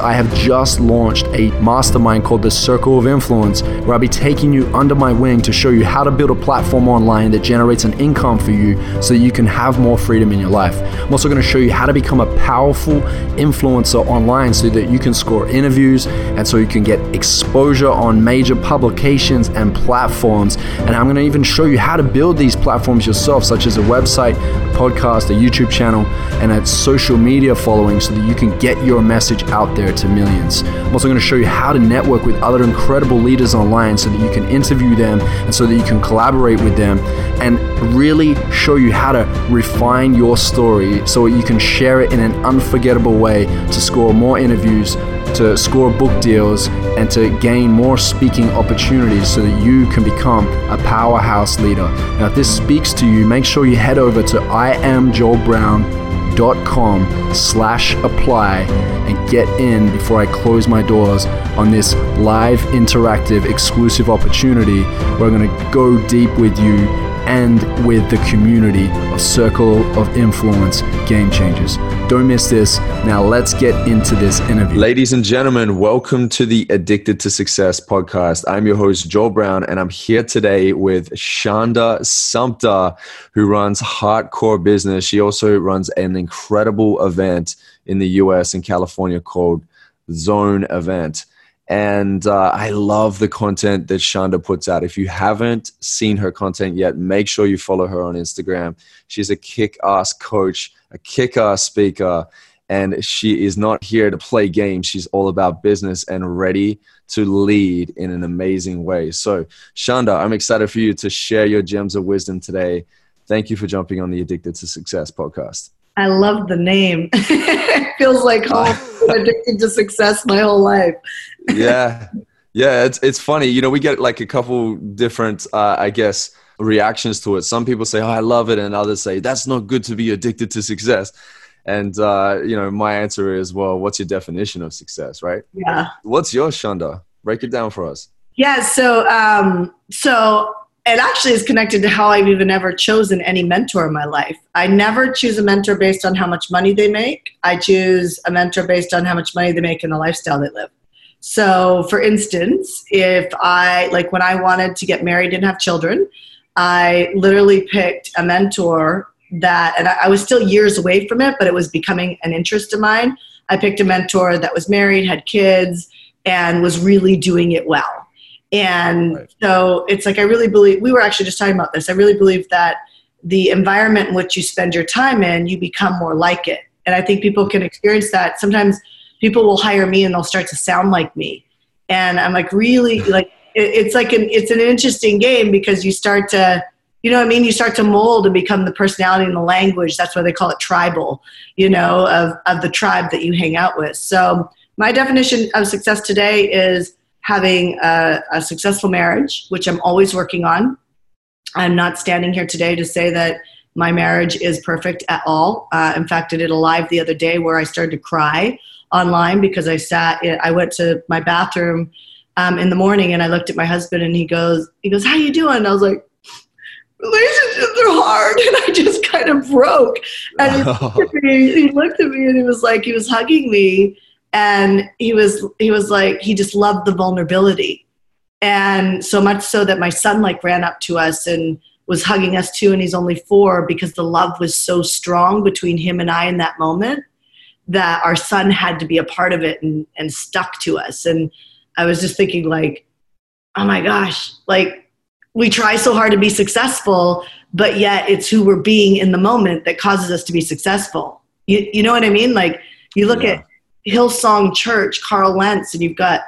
I have just launched a mastermind called the Circle of Influence, where I'll be taking you under my wing to show you how to build a platform online that generates an income for you so you can have more freedom in your life. I'm also going to show you how to become a powerful influencer online so that you can score interviews and so you can get exposure on major publications and platforms. And I'm going to even show you how to build these platforms yourself, such as a website, a podcast, a YouTube channel, and a social media following so that you can get your message out there to millions. I'm also going to show you how to network with other incredible leaders online so that you can interview them and so that you can collaborate with them and really show you how to refine your story so that you can share it in an unforgettable way to score more interviews, to score book deals, and to gain more speaking opportunities so that you can become a powerhouse leader. Now, if this speaks to you, make sure you head over to I am Joel Brown com slash apply and get in before I close my doors on this live interactive exclusive opportunity where I'm going to go deep with you and with the community of Circle of Influence Game Changers. Don't miss this. Now, let's get into this interview. Ladies and gentlemen, welcome to the Addicted to Success podcast. I'm your host, Joel Brown, and I'm here today with Shanda Sumpter, who runs HeartCore Business. She also runs an incredible event in the US and California called Zone Event. And uh, I love the content that Shanda puts out. If you haven't seen her content yet, make sure you follow her on Instagram. She's a kick ass coach, a kick ass speaker, and she is not here to play games. She's all about business and ready to lead in an amazing way. So, Shanda, I'm excited for you to share your gems of wisdom today. Thank you for jumping on the Addicted to Success podcast. I love the name. it feels like home. addicted to success my whole life. Yeah, yeah. It's it's funny. You know, we get like a couple different, uh, I guess, reactions to it. Some people say, "Oh, I love it," and others say, "That's not good to be addicted to success." And uh, you know, my answer is, well, what's your definition of success, right? Yeah. What's yours, Shanda? Break it down for us. Yeah. So, um, so it actually is connected to how I've even ever chosen any mentor in my life. I never choose a mentor based on how much money they make. I choose a mentor based on how much money they make and the lifestyle they live. So, for instance, if I, like when I wanted to get married and have children, I literally picked a mentor that, and I, was still years away from it, but it was becoming an interest of mine. I picked a mentor that was married, had kids, and was really doing it well. And right. so it's like, I really believe, we were actually just talking about this. I really believe that the environment in which you spend your time in, you become more like it. And I think people can experience that. Sometimes people will hire me and they'll start to sound like me. And I'm like, really, like, it's like an, it's an interesting game because you start to, you know what I mean? You start to mold and become the personality and the language. That's why they call it tribal, you know, of, of the tribe that you hang out with. So my definition of success today is having a, a successful marriage, which I'm always working on. I'm not standing here today to say that my marriage is perfect at all. Uh, in fact, I did a live the other day where I started to cry online because I sat. I went to my bathroom um, in the morning and I looked at my husband and he goes, he goes, "How you doing?" And I was like, "Relationships are hard," and I just kind of broke. And he looked at me, he looked at me and he was like, he was hugging me and he was he was like he just loved the vulnerability and so much so that my son like ran up to us and was hugging us too and he's only four because the love was so strong between him and i in that moment that our son had to be a part of it and, and stuck to us. And i was just thinking like oh my gosh like we try so hard to be successful but yet it's who we're being in the moment that causes us to be successful. You, you know what i mean? Like you look yeah. at Hillsong Church, Carl Lentz, and you've got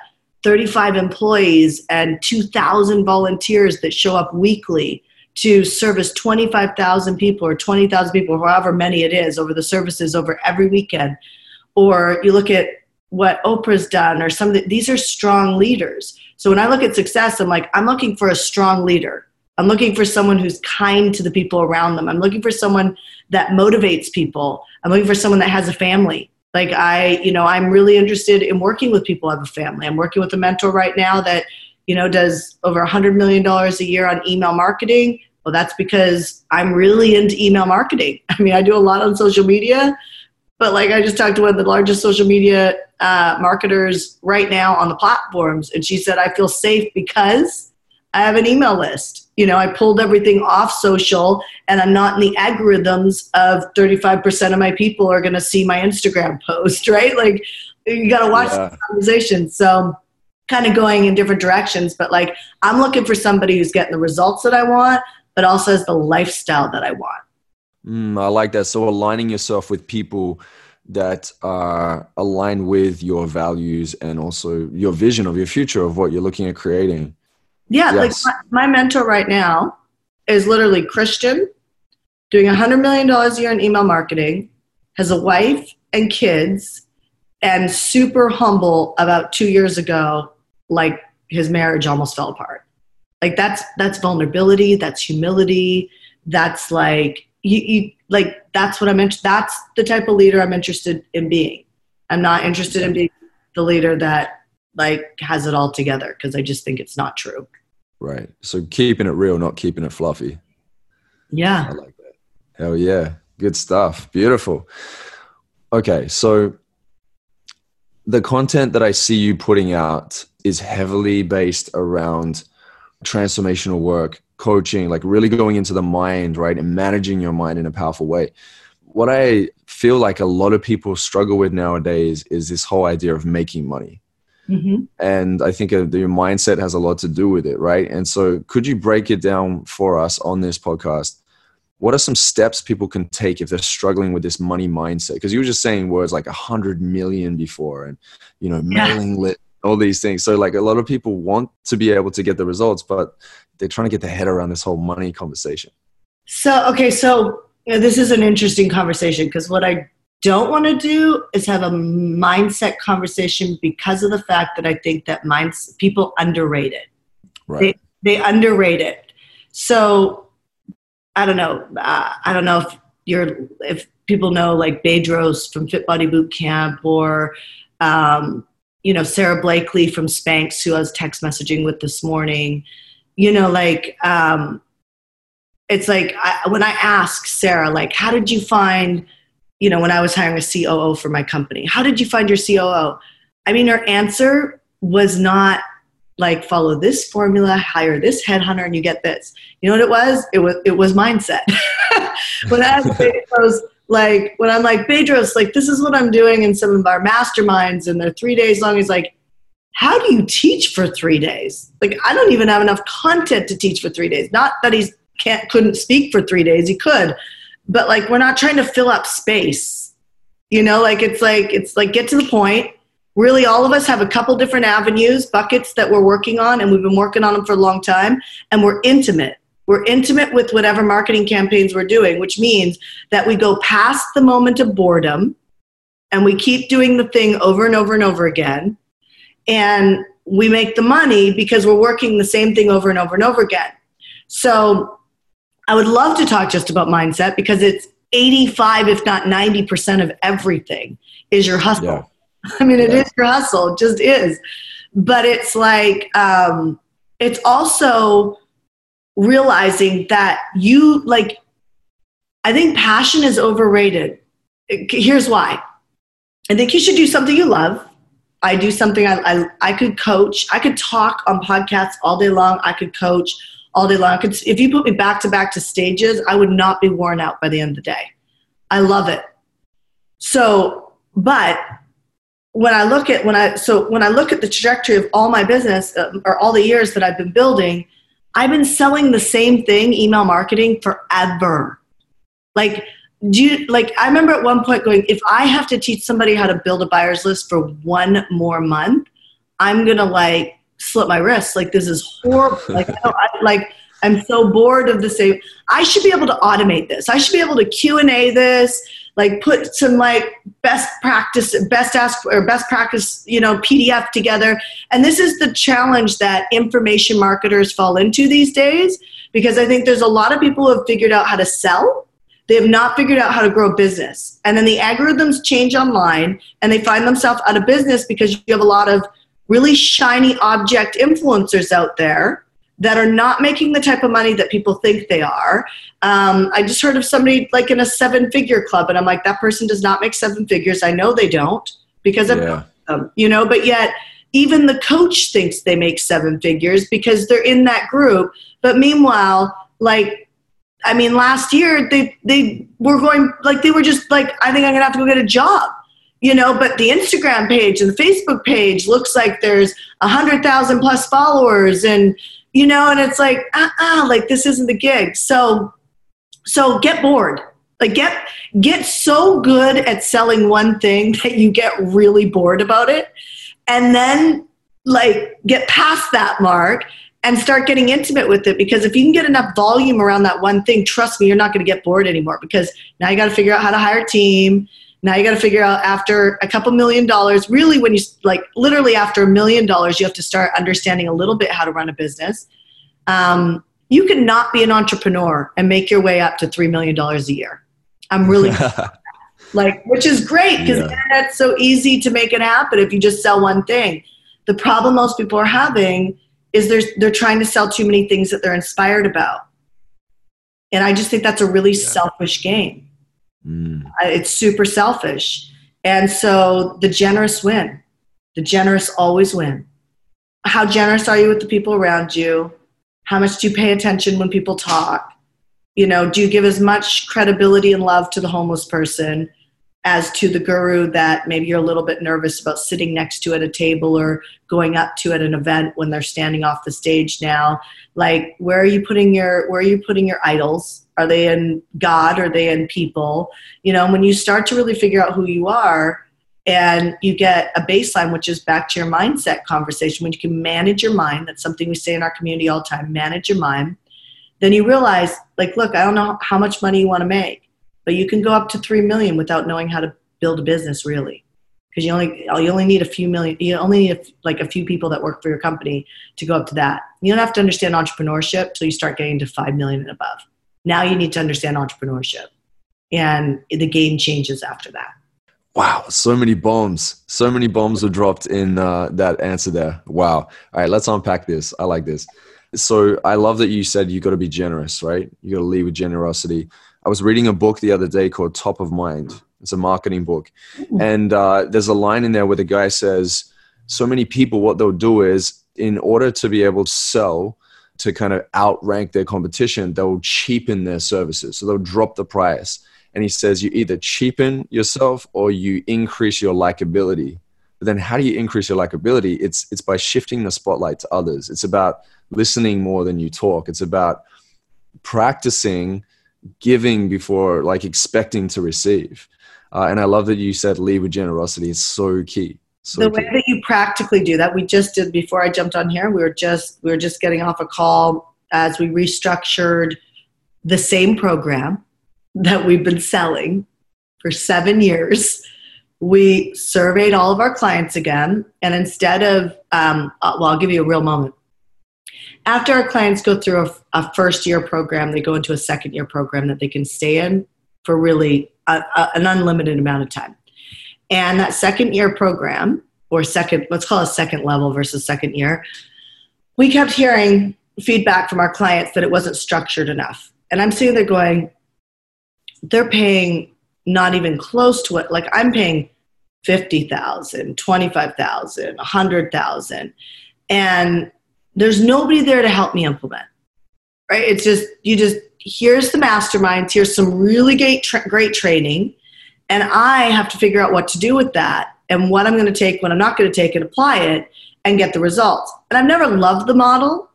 35 employees and 2,000 volunteers that show up weekly to service 25,000 people or 20,000 people, however many it is, over the services over every weekend. Or you look at what Oprah's done, or some of the, these are strong leaders. So when I look at success, I'm like, I'm looking for a strong leader. I'm looking for someone who's kind to the people around them. I'm looking for someone that motivates people. I'm looking for someone that has a family like i you know i'm really interested in working with people who have a family i'm working with a mentor right now that you know does over a hundred million dollars a year on email marketing well that's because i'm really into email marketing i mean i do a lot on social media but like I just talked to one of the largest social media uh, marketers right now on the platforms, and she said, I feel safe because I have an email list. You know, I pulled everything off social and I'm not in the algorithms of 35% of my people are going to see my Instagram post, right? Like, you got to watch yeah. the conversation. So, kind of going in different directions, but like, I'm looking for somebody who's getting the results that I want, but also has the lifestyle that I want. Mm, I like that. So, aligning yourself with people that are aligned with your values and also your vision of your future of what you're looking at creating. Yeah, yes. like my, my, mentor right now is literally Christian, doing a $100 million a year in email marketing, has a wife and kids, and super humble about two years ago, like his marriage almost fell apart. Like that's that's vulnerability, that's humility, that's like you, you like that's what I'm interested. That's the type of leader I'm interested in being. I'm not interested in being the leader that like has it all together because I just think it's not true. Right. So keeping it real, not keeping it fluffy. Yeah. I like that. Hell yeah. Good stuff. Beautiful. Okay. So the content that I see you putting out is heavily based around transformational work, coaching, like really going into the mind, right? And managing your mind in a powerful way. What I feel like a lot of people struggle with nowadays is this whole idea of making money. Mm-hmm. And I think uh, your mindset has a lot to do with it, right? And so, could you break it down for us on this podcast? What are some steps people can take if they're struggling with this money mindset? Because you were just saying words like a hundred million before, and you know, mailing yeah. All these things. So, like, a lot of people want to be able to get the results, but they're trying to get their head around this whole money conversation. So, okay, so you know, this is an interesting conversation because what I don't want to do is have a mindset conversation because of the fact that I think that minds people underrate it. Right. They they underrate it. So I don't know. Uh, I don't know if you're if people know like Bedros from Fit Body Boot Camp or um, you know Sara Blakely from Spanx who I was text messaging with this morning you know like um it's like I, when i ask sara like how did you find you know when i was hiring a coo for my company how did you find your coo i mean her answer was not like follow this formula hire this headhunter and you get this. You know what it was? It was it was mindset. When i was like when i'm like bedros like this is what i'm doing in some of our masterminds and they're three days long he's like how do you teach for three days? Like, I don't even have enough content to teach for three days. Not that he can't couldn't speak for three days, he could, but like we're not trying to fill up space. You know, like it's like it's like get to the point. Really, all of us have a couple different avenues, buckets that we're working on, and we've been working on them for a long time, and we're intimate. We're intimate with whatever marketing campaigns we're doing, which means that we go past the moment of boredom and we keep doing the thing over and over and over again and we make the money because we're working the same thing over and over and over again. So I would love to talk just about mindset because it's 85, if not 90% of everything is your hustle. Yeah. I mean, it yeah. is your hustle, it just is. But it's like, um, it's also realizing that you, like, I think passion is overrated. Here's why I think you should do something you love I do something I, I, I could coach. I could talk on podcasts all day long. I could coach all day long. I could, if you put me back to back to stages, I would not be worn out by the end of the day. I love it. So, but when I look at when I so when I look at the trajectory of all my business uh, or all the years that I've been building, I've been selling the same thing, email marketing, forever. Like do you like i remember at one point going if i have to teach somebody how to build a buyer's list for one more month i'm gonna like slip my wrist. Like this is horrible. Like I, I, like i'm so bored of the same i should be able to automate this. I should be able to q&a this like put some like best practice best ask or best practice you know pdf together and this is the challenge that information marketers fall into these days because i think there's a lot of people who have figured out how to sell they have not figured out how to grow business. And then the algorithms change online and they find themselves out of business because you have a lot of really shiny object influencers out there that are not making the type of money that people think they are. Um, I just heard of somebody like in a seven figure club, and I'm like, that person does not make seven figures. I know they don't because I've yeah. them, you know, but yet even the coach thinks they make seven figures because they're in that group. But meanwhile, like, I mean, last year they they were going like they were just like, I think I'm gonna have to go get a job you know but the instagram page and the facebook page looks like there's a hundred thousand plus followers and you know, and it's like, uh-uh, like this isn't the gig. So, so get bored. Like get get so good at selling one thing that you get really bored about it, and then like get past that mark and start getting intimate with it. Because if you can get enough volume around that one thing, trust me, you're not going to get bored anymore. Because now you got to figure out how to hire a team now you got to figure out after a couple million dollars, really, when you like literally after a million dollars, you have to start understanding a little bit how to run a business. Um, you cannot be an entrepreneur and make your way up to $3 million a year. I'm really like, which is great because yeah. internet's so easy to make it happen if you just sell one thing. The problem most people are having is they're, they're trying to sell too many things that they're inspired about. And I just think that's a really yeah. selfish game. Mm. It's super selfish. And so the generous win. The generous always win. How generous are you with the people around you? How much do you pay attention when people talk? You know, do you give as much credibility and love to the homeless person as to the guru that maybe you're a little bit nervous about sitting next to at a table or going up to at an event when they're standing off the stage now? Like, where are you putting your where are you putting your idols? Are they in God? Are they in people? You know, when you start to really figure out who you are and you get a baseline, which is back to your mindset conversation, when you can manage your mind, that's something we say in our community all the time manage your mind, then you realize, like, look, I don't know how much money you want to make, but you can go up to three million without knowing how to build a business really because you only you only need a few million you only need a, like a few people that work for your company to go up to that you don't have to understand entrepreneurship till you start getting to 5 million and above now you need to understand entrepreneurship. And the game changes after that. Wow, so many bombs. So many bombs were dropped in uh, that answer there. Wow. All right, let's unpack this. I like this. So I love that you said you got to be generous, right? You got to lead with generosity. I was reading a book the other day called Top of Mind. It's a marketing book. And uh, there's a line in there where the guy says, So many people, what they'll do is, in order to be able to sell, to kind of outrank their competition, they'll cheapen their services. So they'll drop the price. And he says you either cheapen yourself or you increase your likability. But then how do you increase your likability? It's it's by shifting the spotlight to others. It's about listening more than you talk. It's about practicing giving before like expecting to receive. Uh, and I love that you said lead with generosity. is so key. So the way that you practically do that, we just did before I jumped on here. We were just we were just getting off a call as we restructured the same program that we've been selling for seven years. We surveyed all of our clients again, and instead of um, uh, well, I'll give you a real moment. After our clients go through a, a first year program, they go into a second year program that they can stay in for really a, a, an unlimited amount of time. And that second year program, or second, let's call it second level versus second year, we kept hearing feedback from our clients that it wasn't structured enough. And I'm seeing they're going, they're paying not even close to it. Like I'm paying 50,000, 25,000, 100,000. And there's nobody there to help me implement. Right? It's just, you just, here's the masterminds, here's some really great, tra- great training and I have to figure out what to do with that and what I'm going to take, what I'm not going to take, and apply it and get the results. And I've never loved the model,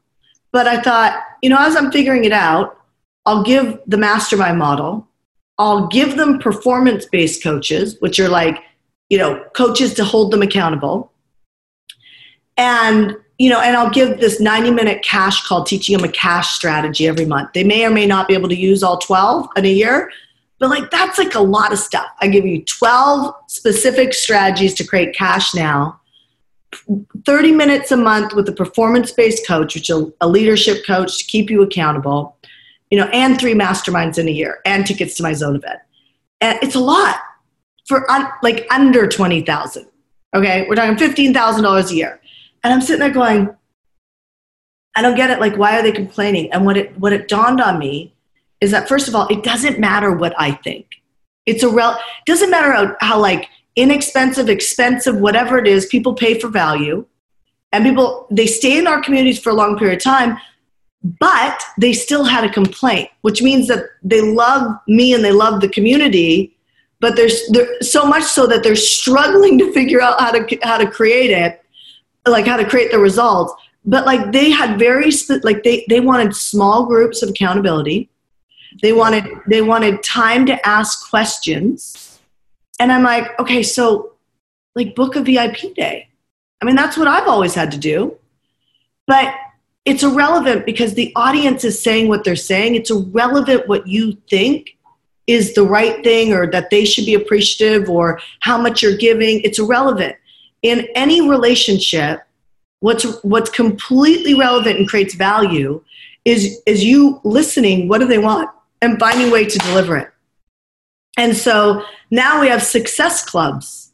but I thought, you know, as I'm figuring it out, I'll give the mastermind model, I'll give them performance based coaches, which are like, you know, coaches to hold them accountable. And you know, and I'll give this 90 minute cash call teaching them a cash strategy every month. They may or may not be able to use all 12 in a year, but like that's like a lot of stuff. I give you 12 specific strategies to create cash now. 30 minutes a month with a performance-based coach, which is a leadership coach to keep you accountable, you know, and three masterminds in a year and tickets to my zone event. And it's a lot for un- like under 20,000. Okay. We're talking $15,000 a year. And I'm sitting there going, I don't get it. Like, why are they complaining? And what it what it dawned on me is that first of all, it doesn't matter what I think. It's a real doesn't matter how, how like inexpensive, expensive, whatever it is, people pay for value. And people they stay in our communities for a long period of time, but they still had a complaint, which means that they love me and they love the community, but there's there so much so that they're struggling to figure out how to how to create it, like how to create the results. But like they had very like they they wanted small groups of accountability. They wanted they wanted time to ask questions. And i'm like okay so like book a vip day. I mean that's what i've always had to do. But it's irrelevant because the audience is saying what they're saying. It's irrelevant what you think is the right thing or that they should be appreciative or how much you're giving. It's irrelevant in any relationship what's what's completely relevant and creates value is is you listening what do they want and finding a way to deliver it. And so now we have success clubs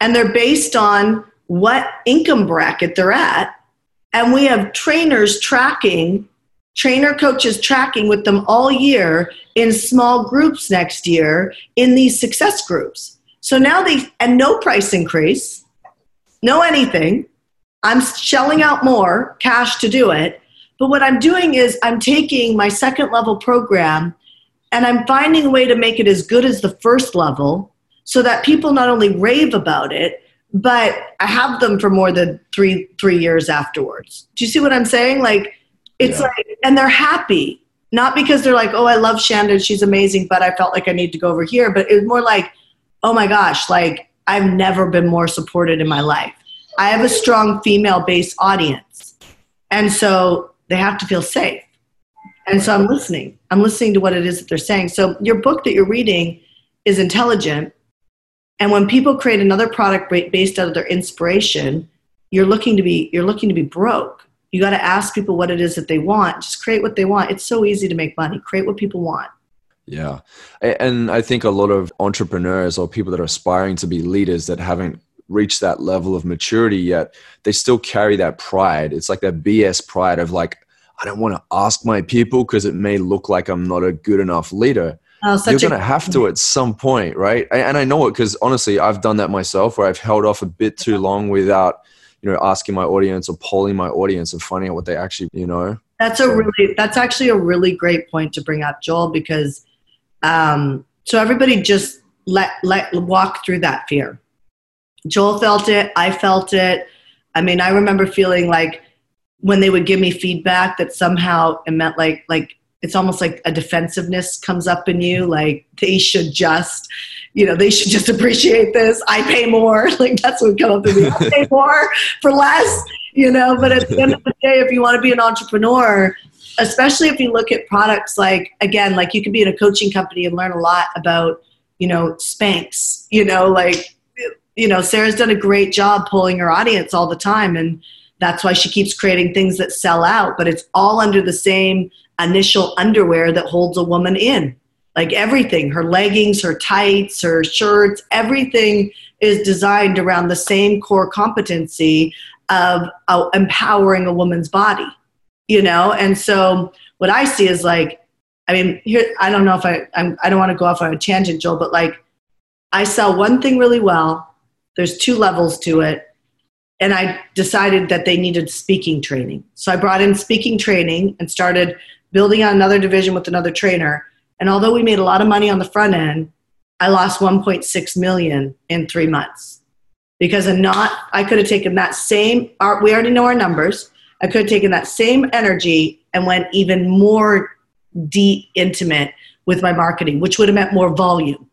and they're based on what income bracket they're at and we have trainers tracking trainer coaches tracking with them all year in small groups next year in these success groups. So now they and no price increase no anything I'm shelling out more cash to do it. But what I'm doing is I'm taking my second level program and I'm finding a way to make it as good as the first level so that people not only rave about it, but I have them for more than three three years afterwards. Do you see what I'm saying? Like it's yeah. like and they're happy. Not because they're like, oh, I love Shandon, she's amazing, but I felt like I need to go over here. But it was more like, oh my gosh, like I've never been more supported in my life. I have a strong female based audience. And so they have to feel safe. And so I'm listening. I'm listening to what it is that they're saying. So your book that you're reading is intelligent. And when people create another product based out of their inspiration, you're looking to be you're looking to be broke. You got to ask people what it is that they want. Just create what they want. It's so easy to make money. Create what people want. Yeah. And I think a lot of entrepreneurs or people that are aspiring to be leaders that haven't reached that level of maturity yet, they still carry that pride. It's like that BS pride of like, I don't want to ask my people because it may look like I'm not a good enough leader. Oh, You're going to have to at some point, right? And I know it because honestly, I've done that myself where I've held off a bit too long without, you know, asking my audience or polling my audience and finding out what they actually, you know. That's a really, that's actually a really great point to bring up, Joel, because um, so everybody just let let walk through that fear Joel felt it. I felt it. I mean, I remember feeling like when they would give me feedback that somehow it meant like like it's almost like a defensiveness comes up in you like they should just you know they should just appreciate this i pay more like that's what come up in me i pay more for less you know but at the end of the day if you want to be an entrepreneur especially if you look at products like again like you can be in a coaching company and learn a lot about you know spanx you know like you know, Sara's done a great job pulling her audience all the time. And that's why she keeps creating things that sell out, but it's all under the same initial underwear that holds a woman in. Like everything, her leggings, her tights, her shirts, everything is designed around the same core competency of uh, empowering a woman's body, you know? And so what I see is like, I mean, here, I don't know if I, I'm, I don't want to go off on a tangent, Joel, but like, I sell one thing really well there's two levels to it. And I decided that they needed speaking training. So I brought in speaking training and started building on another division with another trainer. And although we made a lot of money on the front end, I lost 1.6 million in three months because I'm not, I could have taken that same, we already know our numbers. I could have taken that same energy and went even more deep, intimate with my marketing, which would have meant more volume.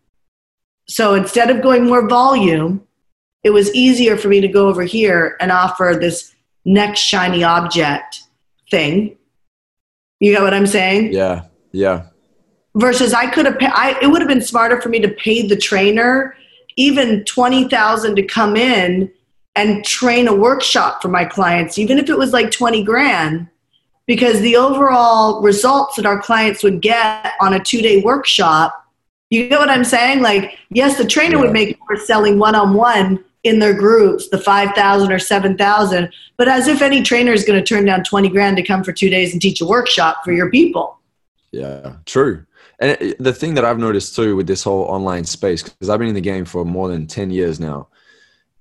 So instead of going more volume, it was easier for me to go over here and offer this next shiny object thing. You get what I'm saying? Yeah, yeah. Versus, I could have. I it would have been smarter for me to pay the trainer even twenty thousand to come in and train a workshop for my clients, even if it was like twenty grand, because the overall results that our clients would get on a two day workshop. You get what I'm saying? Like, yes, the trainer yeah. would make more selling one on one in their groups, the 5,000 or 7,000, but as if any trainer is going to turn down 20 grand to come for two days and teach a workshop for your people. Yeah, true. And the thing that I've noticed too with this whole online space, because I've been in the game for more than 10 years now.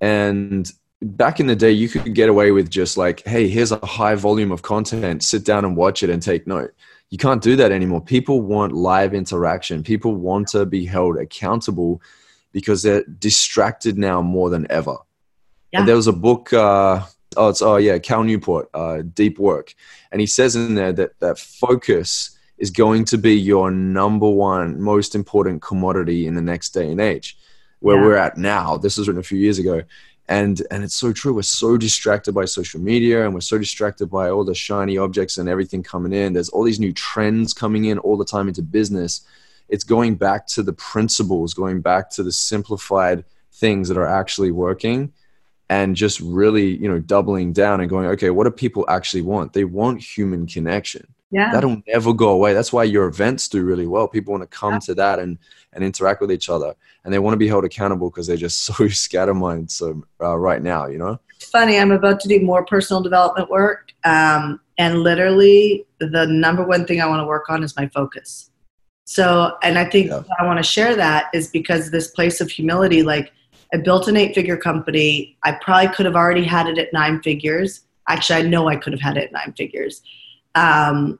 And back in the day, you could get away with just like, hey, here's a high volume of content, sit down and watch it and take note. You can't do that anymore. People want live interaction, people want to be held accountable because they're distracted now more than ever. Yeah. And there was a book, uh, oh, it's, oh yeah, Cal Newport, uh, Deep Work. And he says in there that, that focus is going to be your number one most important commodity in the next day and age where yeah. we're at now. This was written a few years ago. And, and it's so true. We're so distracted by social media and we're so distracted by all the shiny objects and everything coming in. There's all these new trends coming in all the time into business it's going back to the principles, going back to the simplified things that are actually working and just really, you know, doubling down and going, okay, what do people actually want? They want human connection. Yeah. That'll never go away. That's why your events do really well. People want to come yeah. to that and, and interact with each other. And they want to be held accountable because they're just so scattermined so uh, right now, you know? It's funny. I'm about to do more personal development work. Um, and literally the number one thing I want to work on is my focus. So, and I think yeah. I want to share that is because this place of humility, like I built an eight figure company. I probably could have already had it at nine figures. Actually, I know I could have had it at nine figures. Um,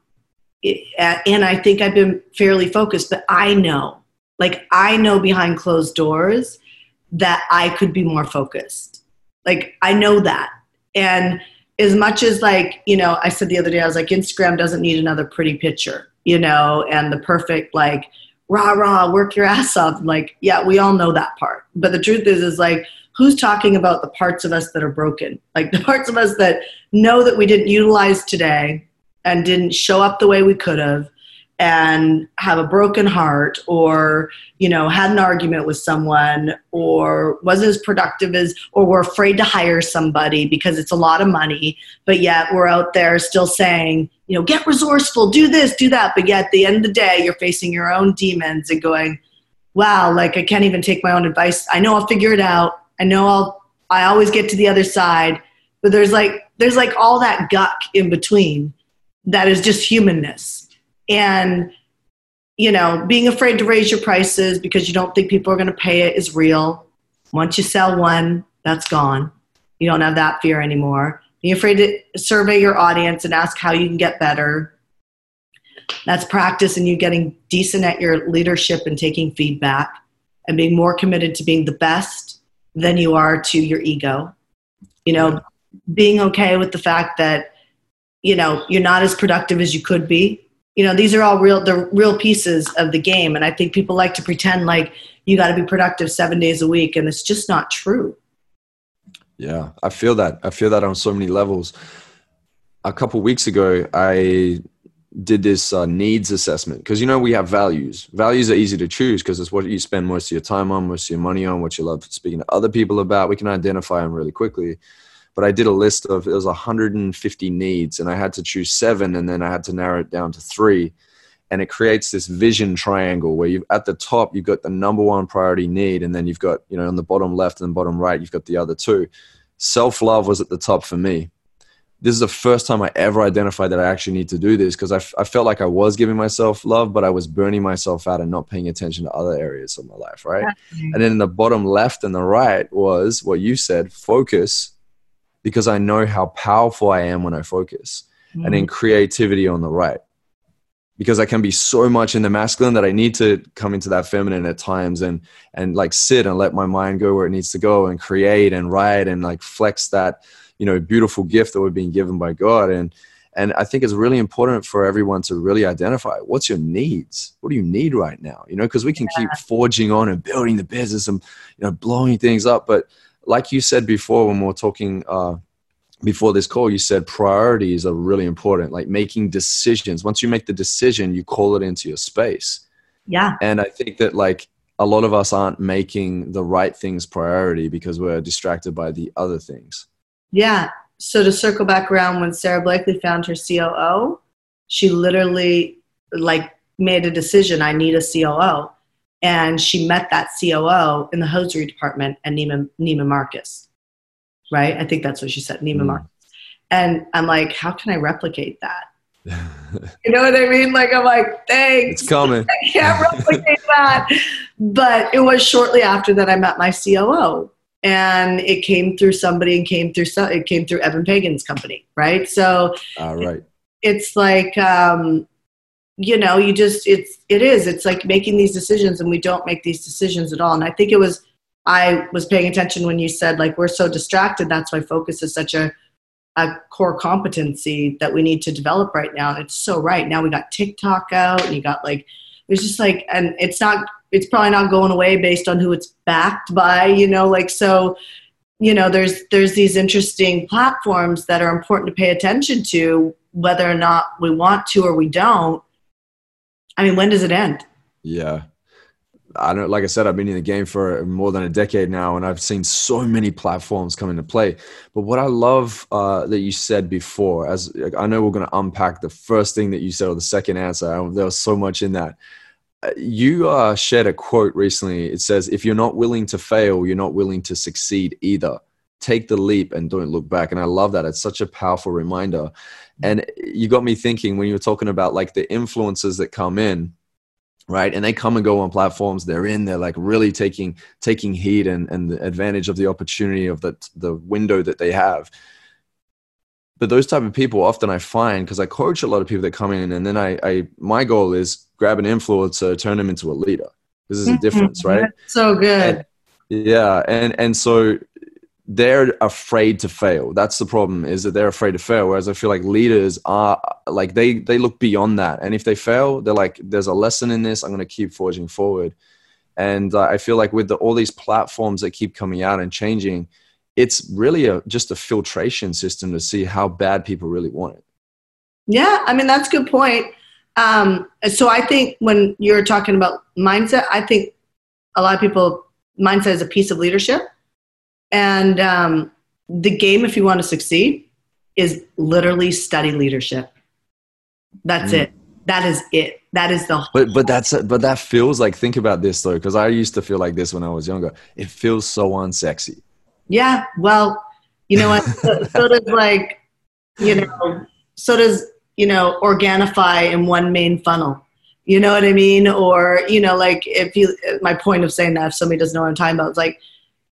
Uh, and I think I've been fairly focused, but I know, like, I know behind closed doors that I could be more focused. Like, I know that. And as much as, like, you know, I said the other day, I was like, Instagram doesn't need another pretty picture you know, and the perfect like rah rah work your ass off. Like, yeah, we all know that part. But the truth is, is like, who's talking about the parts of us that are broken? Like the parts of us that know that we didn't utilize today and didn't show up the way we could have and have a broken heart or you know had an argument with someone or wasn't as productive as or we're afraid to hire somebody because it's a lot of money but yet we're out there still saying you know get resourceful do this do that but yet at the end of the day you're facing your own demons and going wow like i can't even take my own advice. I know i'll figure it out. I know i'll i always get to the other side. But there's like there's like all that guck in between that is just humanness. And you know being afraid to raise your prices because you don't think people are going to pay it is real. Once you sell one that's gone. You don't have that fear anymore. Being afraid to survey your audience and ask how you can get better. That's practice and you getting decent at your leadership and taking feedback and being more committed to being the best than you are to your ego. You know being okay with the fact that you know you're not as productive as you could be. You know these are all real the real pieces of the game. And i think people like to pretend like you got to be productive seven days a week and it's just not true. Yeah i feel that. I feel that on so many levels. A couple weeks ago i did this uh, needs assessment because you know we have values. Values are easy to choose because it's what you spend most of your time on most of your money on what you love speaking to other people about. We can identify them really quickly but I did a list of it was 150 needs, and I had to choose seven, and then I had to narrow it down to three. And it creates this vision triangle where you at the top you've got the number one priority need, and then you've got you know on the bottom left and bottom right you've got the other two. Self love was at the top for me. This is the first time I ever identified that I actually need to do this because I, f- I felt like I was giving myself love, but I was burning myself out and not paying attention to other areas of my life, right? And then in the bottom left and the right was what you said focus because I know how powerful I am when I focus. Mm. And then creativity on the right. Because I can be so much in the masculine that I need to come into that feminine at times and and like sit and let my mind go where it needs to go and create and write and like flex that, you know, beautiful gift that we're being given by God. And and I think it's really important for everyone to really identify what's your needs. What do you need right now? You know, because we can yeah. keep forging on and building the business and you know blowing things up, but like you said before when we were talking uh, before this call, you said priorities are really important, like making decisions. Once you make the decision, you call it into your space. Yeah. And I think that like a lot of us aren't making the right things priority because we're distracted by the other things. Yeah. So to circle back around when Sara Blakely found her COO, she literally like made a decision I need a COO. And she met that COO in the hosiery department at Neiman, Neiman Marcus. Right? I think that's what she said, Neiman mm. Marcus. And I'm like, how can I replicate that? you know what I mean? Like I'm like, thanks. It's coming. I can't replicate that. But it was shortly after that I met my COO, and it came through somebody and came through it came through Eben Pagan's company, right? So, uh, right. It, it's like um, you know, you just it's it is. It's like making these decisions, and we don't make these decisions at all. And I think it was I was paying attention when you said like we're so distracted. That's why focus is such a a core competency that we need to develop right now. It's so right. Now we got TikTok out and you got like, there's just like, and it's not, it's probably not going away based on who it's backed by, you know, like, so, you know, there's, there's these interesting platforms that are important to pay attention to, whether or not we want to or we don't. I mean, when does it end? Yeah. I don't like I said, I've been in the game for more than a decade now, and I've seen so many platforms come into play. But what I love uh, that you said before, as I know we're going to unpack the first thing that you said or the second answer. there was so much in that. Uh, you uh, shared a quote recently. It says, "If you're not willing to fail, you're not willing to succeed either. Take the leap and don't look back." And I love that. It's such a powerful reminder. And you got me thinking when you were talking about like the influences that come in right? And they come and go on platforms. They're in. They're like really taking taking heed and, and the advantage of the opportunity of the, the window that they have. But those type of people often i find because i coach a lot of people that come in and then I, I my goal is grab an influencer turn them into a leader. This is a mm-hmm. difference right? So good. And, yeah. And and so they're afraid to fail. That's the problem is that they're afraid to fail whereas i feel like leaders are like they they look beyond that. And if they fail they're like there's a lesson in this. I'm going to keep forging forward. And uh, i feel like with the, all these platforms that keep coming out and changing it's really a just a filtration system to see how bad people really want it. Yeah i mean that's a good point. Um, so i think when you're talking about mindset i think a lot of people mindset is a piece of leadership and um, the game, if you want to succeed, is literally study leadership. That's mm. it. That is it. That is the. But but that's but that feels like think about this though, because I used to feel like this when I was younger. It feels so unsexy. Yeah. Well, you know what? so, so does like, you know, so does you know Organifi in one main funnel. You know what I mean? Or you know, like if you, my point of saying that if somebody doesn't know what I'm talking about, it's like,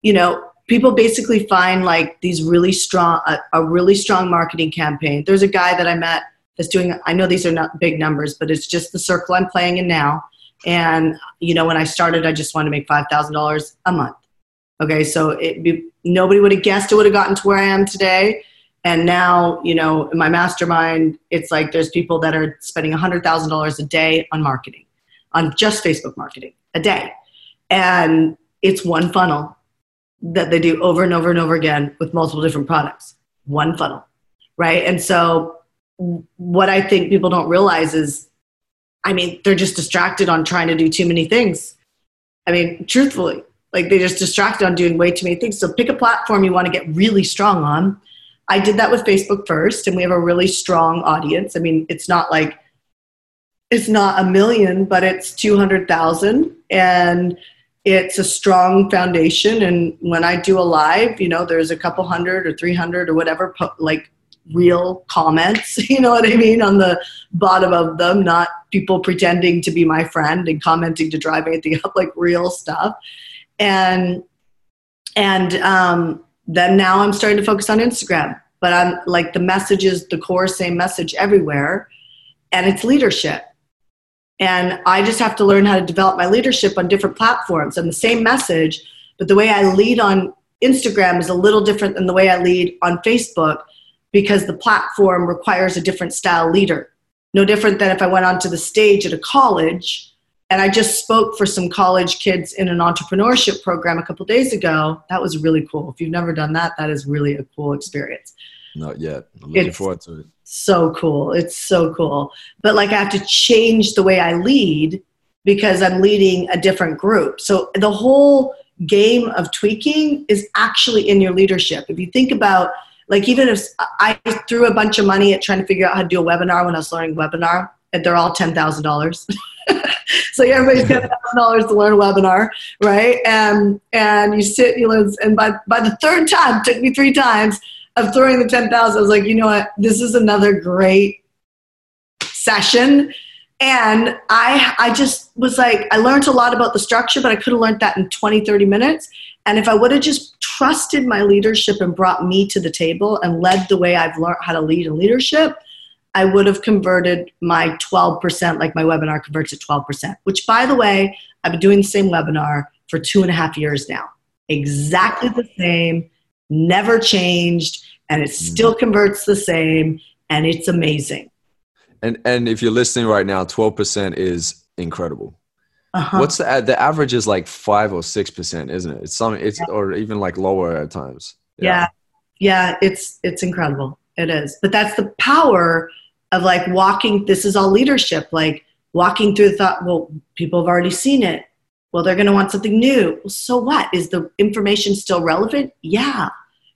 you know, people basically find like these really strong a, a, really strong marketing campaign. There's a guy that i met that's doing i know these are not big numbers but it's just the circle i'm playing in now. And you know when i started i just wanted to make $5000 a month. Okay so it be, nobody would have guessed it would have gotten to where i am today. And now you know in my mastermind it's like there's people that are spending $100000 a day on marketing on just facebook marketing a day. And it's one funnel that they do over and over and over again with multiple different products. One funnel, right? And so, what I think people don't realize is, I mean, they're just distracted on trying to do too many things. I mean, truthfully, like they're just distracted on doing way too many things. So, pick a platform you want to get really strong on. I did that with Facebook first, and we have a really strong audience. I mean, it's not like it's not a million, but it's 200,000. And it's a strong foundation. And when i do a live you know there's a couple hundred or 300 or whatever like real comments you know what i mean on the bottom of them not people pretending to be my friend and commenting to drive anything up like real stuff. And and um, then now i'm starting to focus on instagram but i'm like the message is the core same message everywhere. And it's leadership and I just have to learn how to develop my leadership on different platforms and the same message, but the way I lead on Instagram is a little different than the way I lead on Facebook because the platform requires a different style leader. No different than if I went onto the stage at a college and I just spoke for some college kids in an entrepreneurship program a couple days ago. That was really cool. If you've never done that, that is really a cool experience. Not yet. I'm looking it's forward to it. So cool. It's so cool. But like I have to change the way I lead because I'm leading a different group. So the whole game of tweaking is actually in your leadership. If you think about like even if I threw a bunch of money at trying to figure out how to do a webinar when I was learning webinar, and they're all ten thousand dollars. so everybody's got thousand dollars to learn a webinar, right? And and you sit, you learn, and by by the third time, took me three times of throwing the ten thousand. I was like, you know what? This is another great session. And I I just was like, I learned a lot about the structure, but I could have learned that in 20, 30 minutes. And if I would have just trusted my leadership and brought me to the table and led the way I've learned how to lead in leadership, I would have converted my 12%, like my webinar converts at 12%, which by the way, I've been doing the same webinar for two and a half years now. Exactly the same, never changed, and it still converts the same, and it's amazing. And and if you're listening right now, 12% is incredible. Uh-huh. What's the the average is like five or six percent, isn't it? It's some it's yeah. or even like lower at times. Yeah. yeah, yeah, it's it's incredible. It is, but that's the power of like walking. This is all leadership, like walking through the thought. Well, people have already seen it. Well, they're going to want something new. Well, so what? Is the information still relevant? Yeah,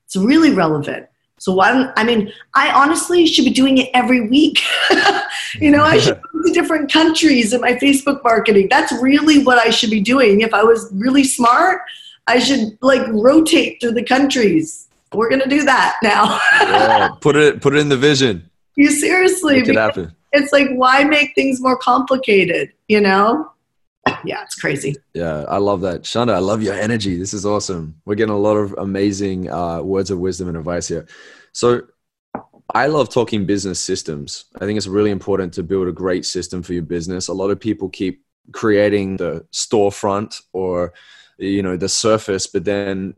it's really relevant. So why don't I mean I honestly should be doing it every week. you know, I should go to different countries in my Facebook marketing. That's really what I should be doing. If I was really smart, I should like rotate through the countries. We're gonna do that now. yeah, put it put it in the vision. You seriously Make it happen. It's like why make things more complicated, you know? Yeah, it's crazy. Yeah, I love that. Shanda, I love your energy. This is awesome. We're getting a lot of amazing uh, words of wisdom and advice here. So, I love talking business systems. I think it's really important to build a great system for your business. A lot of people keep creating the storefront or you know the surface, but then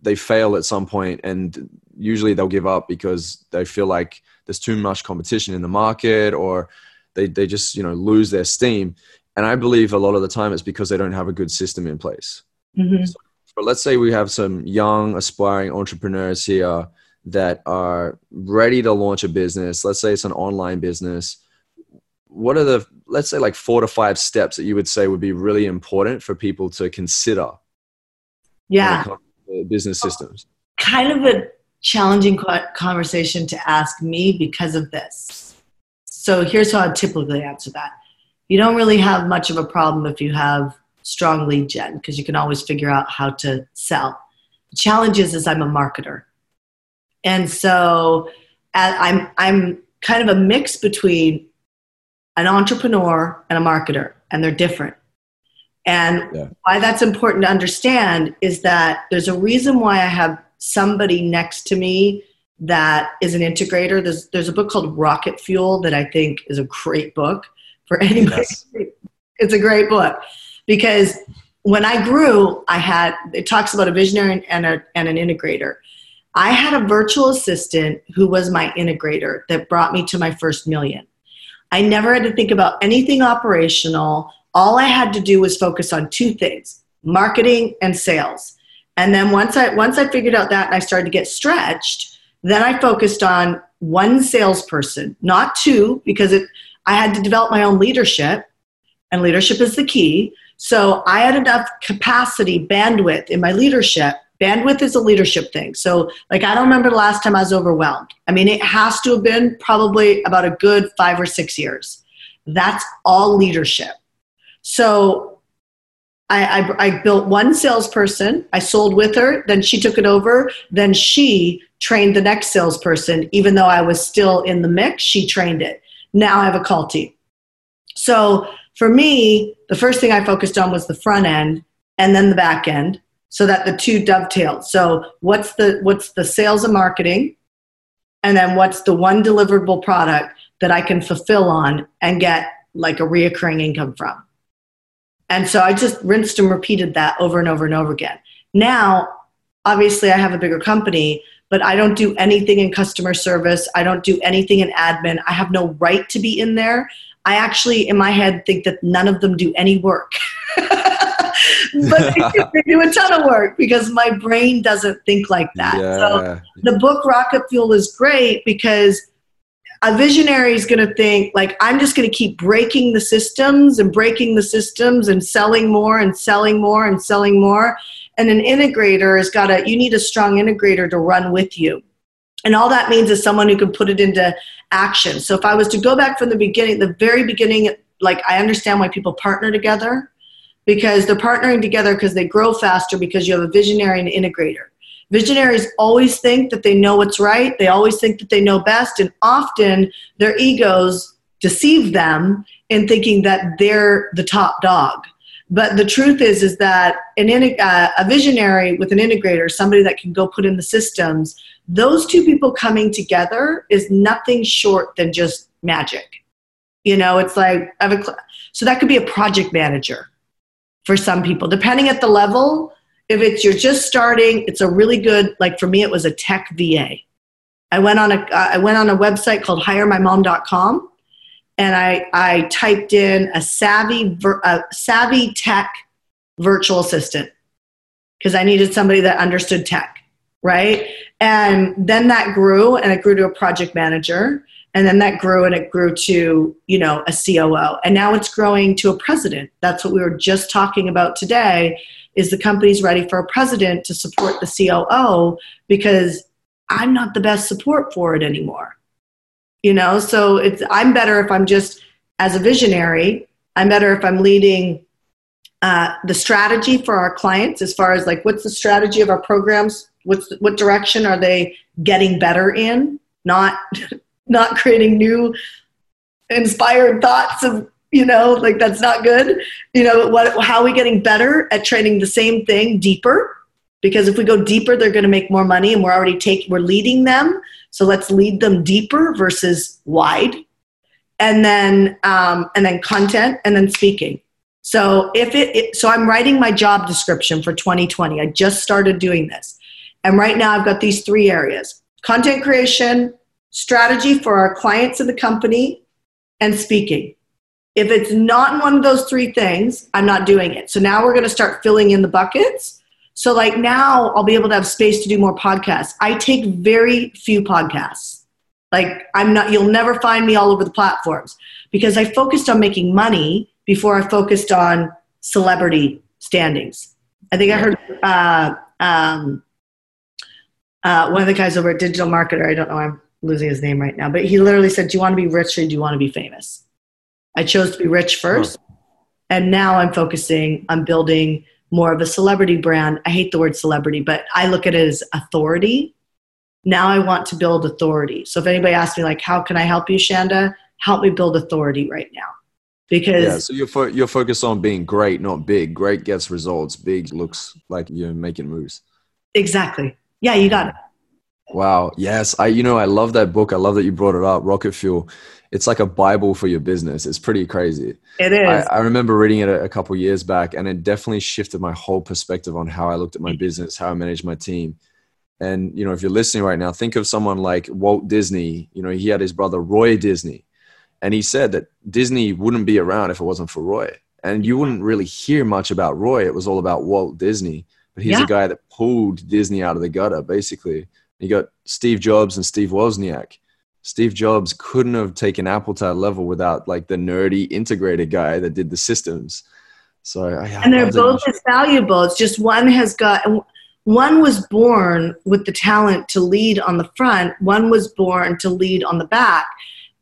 they fail at some point and usually they'll give up because they feel like there's too much competition in the market or they, they just you know lose their steam and I believe a lot of the time it's because they don't have a good system in place. Mm-hmm. So, but let's say we have some young, aspiring entrepreneurs here that are ready to launch a business. Let's say it's an online business. What are the, let's say, like four to five steps that you would say would be really important for people to consider? Yeah. business systems. Kind of a challenging conversation to ask me because of this. So here's how I typically answer that you don't really have much of a problem if you have strong lead gen because you can always figure out how to sell. The challenge is, is I'm a marketer. And so I'm, I'm kind of a mix between an entrepreneur and a marketer, and they're different. And yeah. why that's important to understand is that there's a reason why I have somebody next to me that is an integrator. There's, there's a book called Rocket Fuel that I think is a great book for anybody. Yes. It's a great book because when I grew, I had, it talks about a visionary and, a, and an integrator. I had a virtual assistant who was my integrator that brought me to my first million. I never had to think about anything operational. All I had to do was focus on two things marketing and sales. And then once I once I figured out that and I started to get stretched, then I focused on one salesperson, not two, because it I had to develop my own leadership, and leadership is the key. So I had enough capacity, bandwidth in my leadership. Bandwidth is a leadership thing. So, like, I don't remember the last time I was overwhelmed. I mean, it has to have been probably about a good five or six years. That's all leadership. So, I, I, I built one salesperson. I sold with her. Then she took it over. Then she trained the next salesperson. Even though I was still in the mix, she trained it. Now I have a call team. So for me, the first thing I focused on was the front end and then the back end so that the two dovetail. So what's the what's the sales and marketing and then what's the one deliverable product that I can fulfill on and get like a reoccurring income from. And so I just rinsed and repeated that over and over and over again. Now, obviously I have a bigger company, but I don't do anything in customer service. I don't do anything in admin. I have no right to be in there. I actually, in my head, think that none of them do any work. but they, do a ton of work because my brain doesn't think like that. Yeah. So the book Rocket Fuel is great because a visionary is going to think like i'm just going to keep breaking the systems and breaking the systems and selling more and selling more and selling more and an integrator has got a you need a strong integrator to run with you And all that means is someone who can put it into action. So if I was to go back from the beginning, the very beginning, like I understand why people partner together because they're partnering together because they grow faster because you have a visionary and integrator. Visionaries always think that they know what's right. They always think that they know best. And often their egos deceive them in thinking that they're the top dog. But the truth is, is that an, uh, a visionary with an integrator, somebody that can go put in the systems, those two people coming together is nothing short than just magic. You know, it's like, I have a, so that could be a project manager for some people, depending at the level. If it's you're just starting, it's a really good. Like for me, it was a tech VA. I went on a I went on a website called HireMyMom.com, and I I typed in a savvy a savvy tech virtual assistant because I needed somebody that understood tech, right? And then that grew, and it grew to a project manager and then that grew and it grew to you know a coo and now it's growing to a president. That's what we were just talking about today is the company's ready for a president to support the coo because i'm not the best support for it anymore you know? So it's i'm better if i'm just as a visionary i'm better if i'm leading uh, the strategy for our clients as far as like what's the strategy of our programs? What's what direction are they getting better in? Not not creating new inspired thoughts of you know like that's not good. You know what how are we getting better at training the same thing deeper? Because if we go deeper they're going to make more money and we're already taking we're leading them so let's lead them deeper versus wide and then um, and then content and then speaking so if it, it so i'm writing my job description for 2020 i just started doing this and right now i've got these three areas content creation strategy for our clients in the company, and speaking. If it's not in one of those three things, I'm not doing it. So now we're going to start filling in the buckets. So, like now, I'll be able to have space to do more podcasts. I take very few podcasts. Like, I'm not, you'll never find me all over the platforms because I focused on making money before I focused on celebrity standings. I think I heard uh, um, uh, one of the guys over at Digital Marketer, I don't know, I'm losing his name right now, but he literally said, Do you want to be rich or do you want to be famous? I chose to be rich first. Huh. And now I'm focusing on building more of a celebrity brand. I hate the word celebrity, but I look at it as authority. Now I want to build authority. So if anybody asks me, like, how can I help you, Shanda? Help me build authority right now. Because yeah, so you're fo- you're focused on being great, not big. Great gets results. Big looks like you're making moves. Exactly. Yeah, you got it. Wow. Yes. I, you know, I love that book. I love that you brought it up. Rocket Fuel. It's like a Bible for your business. It's pretty crazy. It is. I, I remember reading it a, a couple years back and it definitely shifted my whole perspective on how I looked at my mm. business, how I managed my team. And, you know, if you're listening right now, think of someone like Walt Disney. You know, he had his brother Roy Disney. And he said that Disney wouldn't be around if it wasn't for Roy. And you wouldn't really hear much about Roy. It was all about Walt Disney. But he's yeah. the guy that pulled Disney out of the gutter, basically. You got Steve Jobs and Steve Wozniak. Steve Jobs couldn't have taken Apple to that level without like the nerdy integrated guy that did the systems. So I, and they're both as valuable. It's just one has got one was born with the talent to lead on the front. One was born to lead on the back,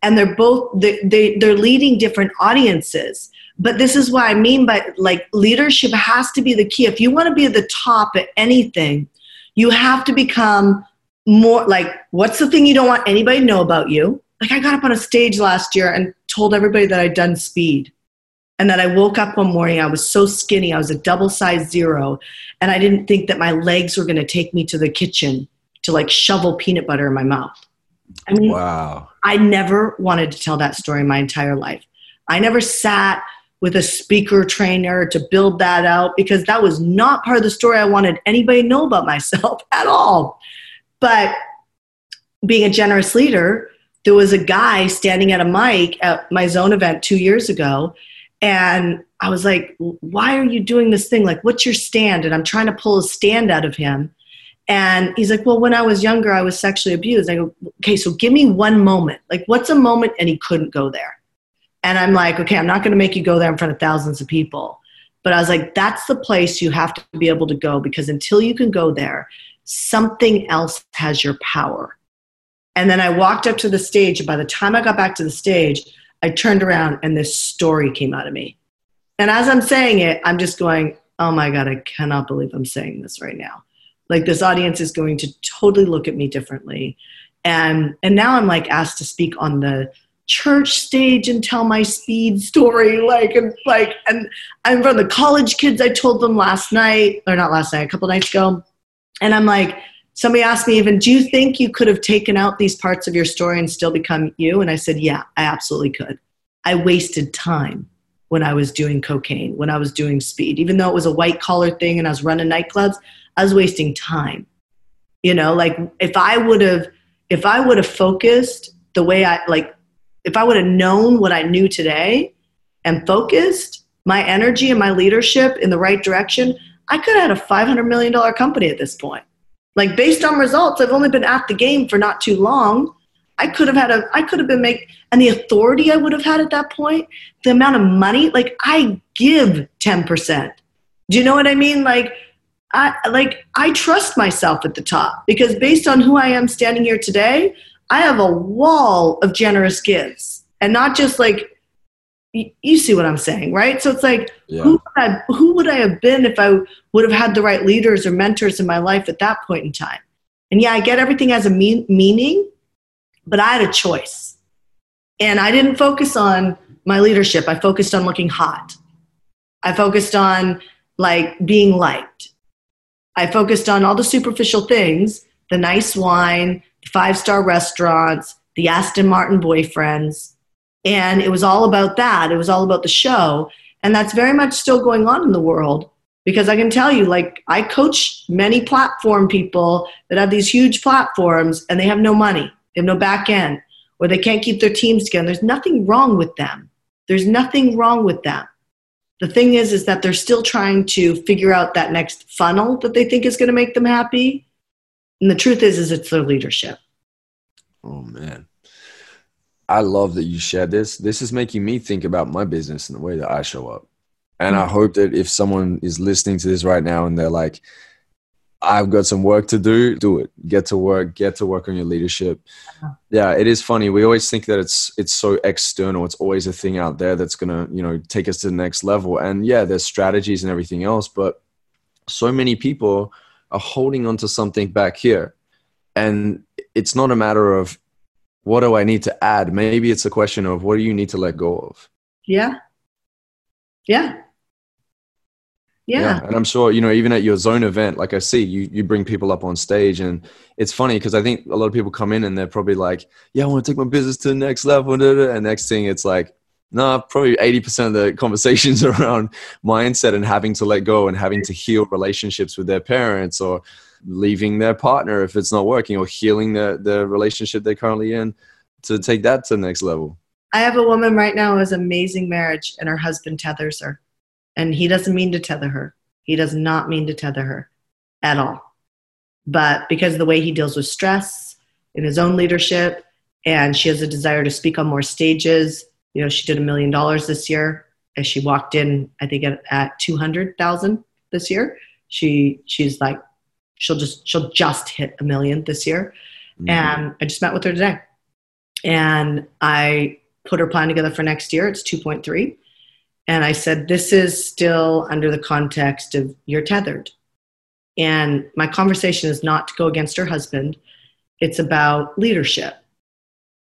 and they're both they, they they're leading different audiences. But this is what I mean by like leadership has to be the key. If you want to be at the top at anything, you have to become more like what's the thing you don't want anybody to know about you? Like i got up on a stage last year and told everybody that i'd done speed and that i woke up one morning i was so skinny i was a double size zero and i didn't think that my legs were going to take me to the kitchen to like shovel peanut butter in my mouth. I mean wow. I never wanted to tell that story my entire life. I never sat with a speaker trainer to build that out because that was not part of the story i wanted anybody to know about myself at all but being a generous leader, there was a guy standing at a mic at my zone event two years ago. And I was like, why are you doing this thing? Like, what's your stand? And I'm trying to pull a stand out of him. And he's like, well, when I was younger, I was sexually abused. I go, okay, so give me one moment. Like, what's a moment? And he couldn't go there. And I'm like, okay, I'm not going to make you go there in front of thousands of people. But I was like, that's the place you have to be able to go because until you can go there, something else has your power. And then I walked up to the stage. And by the time I got back to the stage, I turned around and this story came out of me. And as I'm saying it, I'm just going, oh my God, I cannot believe I'm saying this right now. Like this audience is going to totally look at me differently. And and now I'm like asked to speak on the church stage and tell my speed story like and like and i'm from the college kids i told them last night or not last night a couple nights ago and i'm like somebody asked me even do you think you could have taken out these parts of your story and still become you? And i said yeah i absolutely could. I wasted time when i was doing cocaine when i was doing speed. Even though it was a white collar thing and i was running nightclubs i was wasting time. You know like if i would have if i would have focused the way i like if I would have known what I knew today and focused my energy and my leadership in the right direction, I could have had a $500 million company at this point. Like based on results, I've only been at the game for not too long. I could have had a, I could have been make, and the authority I would have had at that point, the amount of money, like I give 10%. Do you know what I mean? Like, I, like I trust myself at the top because based on who I am standing here today, I have a wall of generous gifts and not just like, you, see what I'm saying, right? So it's like, yeah. who, would I, who would I have been if I would have had the right leaders or mentors in my life at that point in time? And yeah, I get everything has a mean, meaning, but I had a choice. And I didn't focus on my leadership. I focused on looking hot. I focused on like being liked. I focused on all the superficial things, the nice wine, the five star restaurants, the Aston Martin boyfriends. And it was all about that. It was all about the show. And that's very much still going on in the world because I can tell you, like, I coach many platform people that have these huge platforms and they have no money, they have no back end, or they can't keep their teams together. There's nothing wrong with them. There's nothing wrong with them. The thing is, is that they're still trying to figure out that next funnel that they think is going to make them happy. And the truth is, is it's their leadership. Oh man. I love that you shared this. This is making me think about my business and the way that I show up. And I hope that if someone is listening to this right now and they're like, I've got some work to do, do it. Get to work, get to work on your leadership. Uh-huh. Yeah, it is funny. We always think that it's it's so external. It's always a thing out there that's gonna, you know, take us to the next level. And yeah, there's strategies and everything else, but so many people are holding on to something back here. And it's not a matter of what do I need to add? Maybe it's a question of what do you need to let go of? Yeah. Yeah. Yeah. yeah. And I'm sure, you know, even at your zone event, like I see, you, you bring people up on stage. And it's funny because I think a lot of people come in and they're probably like, yeah, I want to take my business to the next level. And next thing it's like, no, nah, probably 80% of the conversations around mindset and having to let go and having to heal relationships with their parents or leaving their partner if it's not working or healing the, the relationship they're currently in to take that to the next level. I have a woman right now who has amazing marriage and her husband tethers her. And he doesn't mean to tether her. He does not mean to tether her at all. But because of the way he deals with stress in his own leadership, and she has a desire to speak on more stages, you know, she did a million dollars this year as she walked in, I think at, at 200,000 this year. She, she's like, she'll just, she'll just hit a million this year. Mm-hmm. And I just met with her today and I put her plan together for next year. It's 2.3. And I said, this is still under the context of you're tethered. And my conversation is not to go against her husband. It's about leadership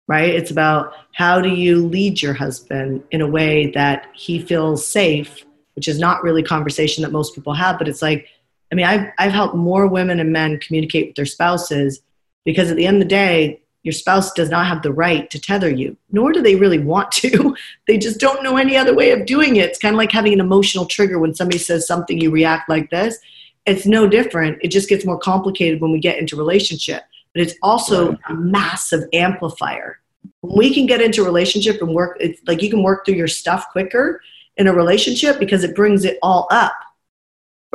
right? It's about how do you lead your husband in a way that he feels safe, which is not really conversation that most people have, but it's like, I mean, I've, I've helped more women and men communicate with their spouses because at the end of the day, your spouse does not have the right to tether you, nor do they really want to. they just don't know any other way of doing it. It's kind of like having an emotional trigger when somebody says something, you react like this. It's no different. It just gets more complicated when we get into relationship but it's also a massive amplifier. When we can get into relationship and work, it's like you can work through your stuff quicker in a relationship because it brings it all up.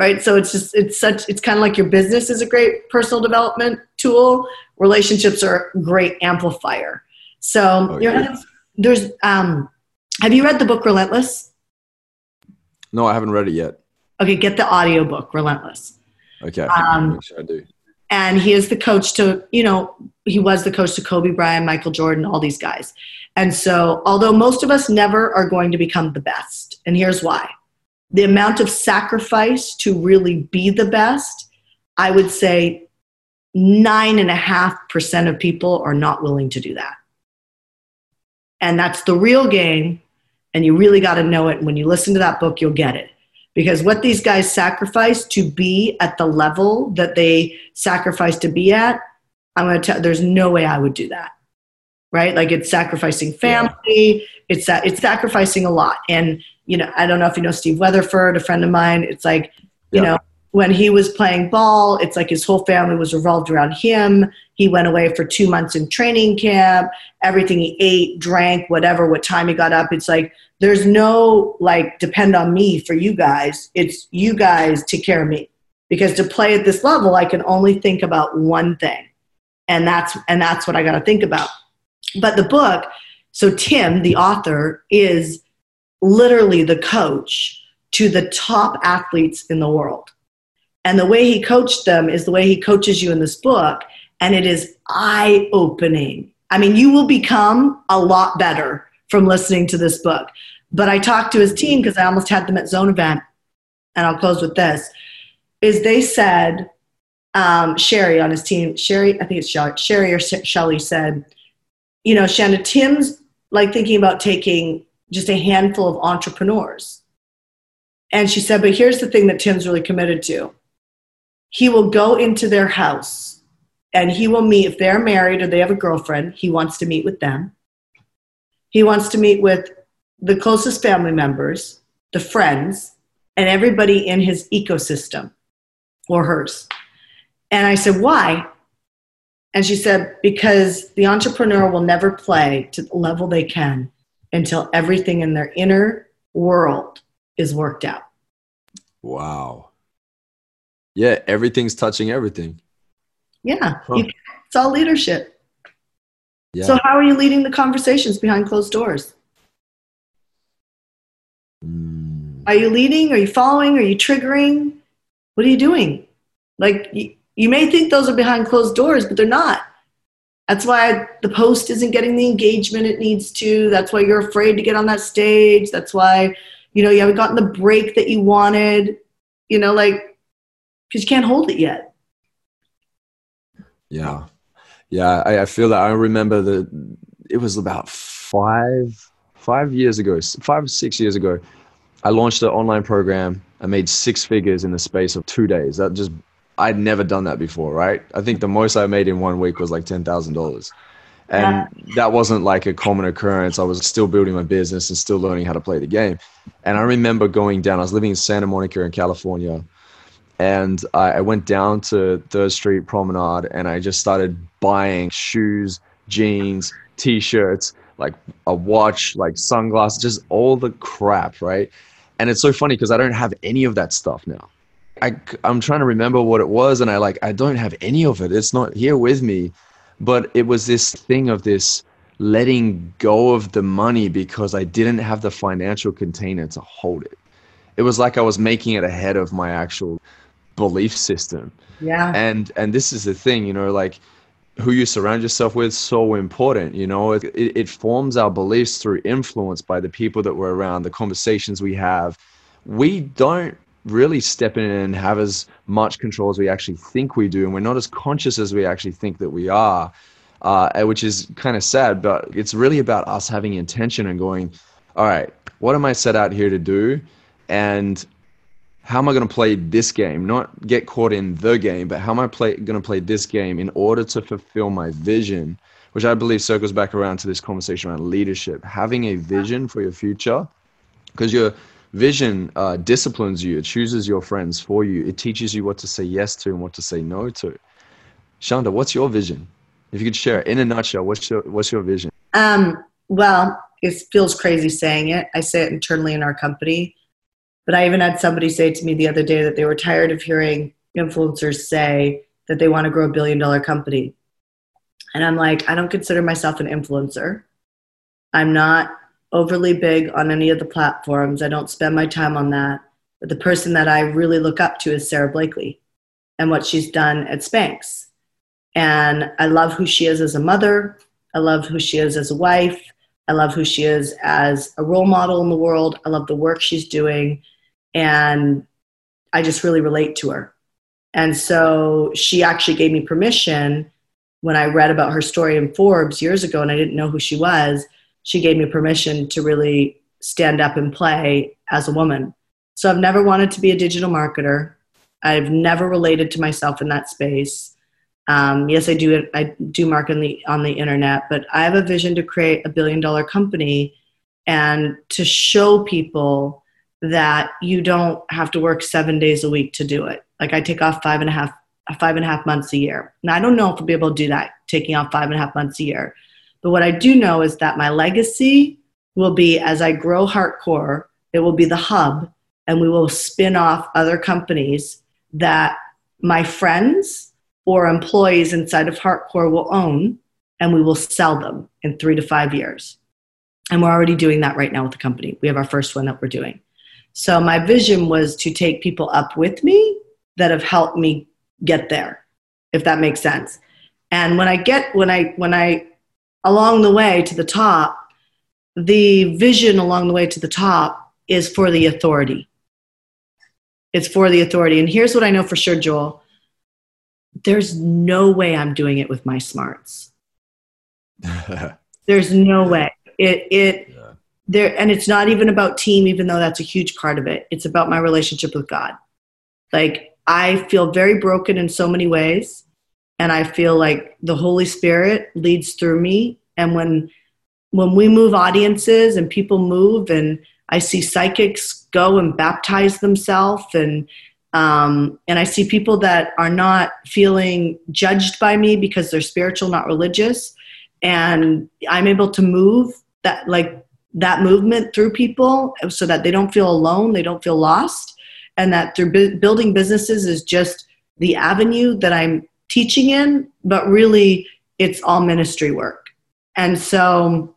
Right. So it's just, it's such, it's kind of like your business is a great personal development tool. Relationships are a great amplifier. So oh, yeah. there's, um, have you read the book Relentless? No, I haven't read it yet. Okay, get the audio book Relentless. Okay, um, sure I do and he is the coach to you know he was the coach to kobe bryant michael jordan all these guys and so although most of us never are going to become the best and here's why the amount of sacrifice to really be the best i would say nine and a half percent of people are not willing to do that. And that's the real game and you really got to know it. When you listen to that book you'll get it. Because what these guys sacrifice to be at the level that they sacrifice to be at i'm going to tell there's no way i would do that right like it's sacrificing family yeah. it's that it's sacrificing a lot and you know i don't know if you know steve weatherford a friend of mine it's like you yeah. know when he was playing ball it's like his whole family was revolved around him he went away for two months in training camp everything he ate drank whatever what time he got up it's like there's no like depend on me for you guys. It's you guys take care of me. Because to play at this level, I can only think about one thing. And that's and that's what I got to think about. But the book, so Tim, the author, is literally the coach to the top athletes in the world. And the way he coached them is the way he coaches you in this book. And it is eye opening. I mean, you will become a lot better from listening to this book. But I talked to his team because I almost had them at Zone Event, and I'll close with this: is they said um, Sherry on his team, Sherry, I think it's Sherry, Sherry or Shelly said, you know, Shanna, Tim's like thinking about taking just a handful of entrepreneurs. And she said, but here's the thing that Tim's really committed to. He will go into their house and he will meet, if they're married or they have a girlfriend, he wants to meet with them. He wants to meet with the closest family members, the friends, and everybody in his ecosystem or hers. And I said, Why? And she said, Because the entrepreneur will never play to the level they can until everything in their inner world is worked out. Wow. Yeah, everything's touching everything. Yeah, huh. you, it's all leadership. Yeah. So, how are you leading the conversations behind closed doors? Mm. Are you leading? Are you following? Are you triggering? What are you doing? Like, you, may think those are behind closed doors, but they're not. That's why the post isn't getting the engagement it needs to. That's why you're afraid to get on that stage. That's why, you know, you haven't gotten the break that you wanted, you know, like, because you can't hold it yet. Yeah. Yeah. I, I feel that I remember that it was about five five years ago, five six years ago, I launched an online program. I made six figures in the space of two days. That just, I'd never done that before, right? I think the most I made in one week was like $10,000. And yeah. that wasn't like a common occurrence. I was still building my business and still learning how to play the game. And I remember going down, I was living in Santa Monica in California. And I, I went down to Third Street Promenade and I just started buying shoes, jeans, t shirts like a watch, like sunglasses, just all the crap, right? And it's so funny because I don't have any of that stuff now. I, I'm trying to remember what it was, and I like I don't have any of it. It's not here with me, but it was this thing of this letting go of the money because I didn't have the financial container to hold it. It was like I was making it ahead of my actual belief system. Yeah. And and this is the thing, you know, like who you surround yourself with so important you know it, it forms our beliefs through influence by the people that we're around the conversations we have we don't really step in and have as much control as we actually think we do and we're not as conscious as we actually think that we are uh, which is kind of sad but it's really about us having intention and going all right what am i set out here to do and how am I going to play this game? Not get caught in the game, but how am I play, going to play this game in order to fulfill my vision, which I believe circles back around to this conversation around leadership. Having a vision for your future, because your vision uh, disciplines you, it chooses your friends for you, it teaches you what to say yes to and what to say no to. Shanda, what's your vision? If you could share in a nutshell, what's your, what's your vision? Um, well, it feels crazy saying it. I say it internally in our company but I even had somebody say to me the other day that they were tired of hearing influencers say that they want to grow a billion dollar company. And I'm like, I don't consider myself an influencer. I'm not overly big on any of the platforms. I don't spend my time on that. But the person that I really look up to is Sara Blakely. and what she's done at Spanx. And I love who she is as a mother. I love who she is as a wife. I love who she is as a role model in the world. I love the work she's doing. And I just really relate to her. And so she actually gave me permission when I read about her story in Forbes years ago and I didn't know who she was. She gave me permission to really stand up and play as a woman. So I've never wanted to be a digital marketer. I've never related to myself in that space. Um, yes, I do. I do market on the, internet, but I have a vision to create a billion dollar company and to show people that you don't have to work seven days a week to do it. Like I take off five and a half five and a half months a year. Now I don't know if I'll be able to do that, taking off five and a half months a year. But what I do know is that my legacy will be as I grow HeartCore, it will be the hub, and we will spin off other companies that my friends or employees inside of HeartCore will own, and we will sell them in three to five years. And we're already doing that right now with the company. We have our first one that we're doing. So my vision was to take people up with me that have helped me get there, if that makes sense. And when I get when I when I along the way to the top, the vision along the way to the top is for the authority. It's for the authority. And here's what I know for sure, Joel. There's no way I'm doing it with my smarts. There's no way. It it yeah. there and it's not even about team, even though that's a huge part of it. It's about my relationship with God. Like I feel very broken in so many ways. And I feel like the Holy Spirit leads through me. And when when we move audiences and people move and I see psychics go and baptize themselves and um, and I see people that are not feeling judged by me because they're spiritual, not religious, and I'm able to move that like that movement through people so that they don't feel alone, they don't feel lost, and that through bu- building businesses is just the avenue that I'm teaching in, but really it's all ministry work. And so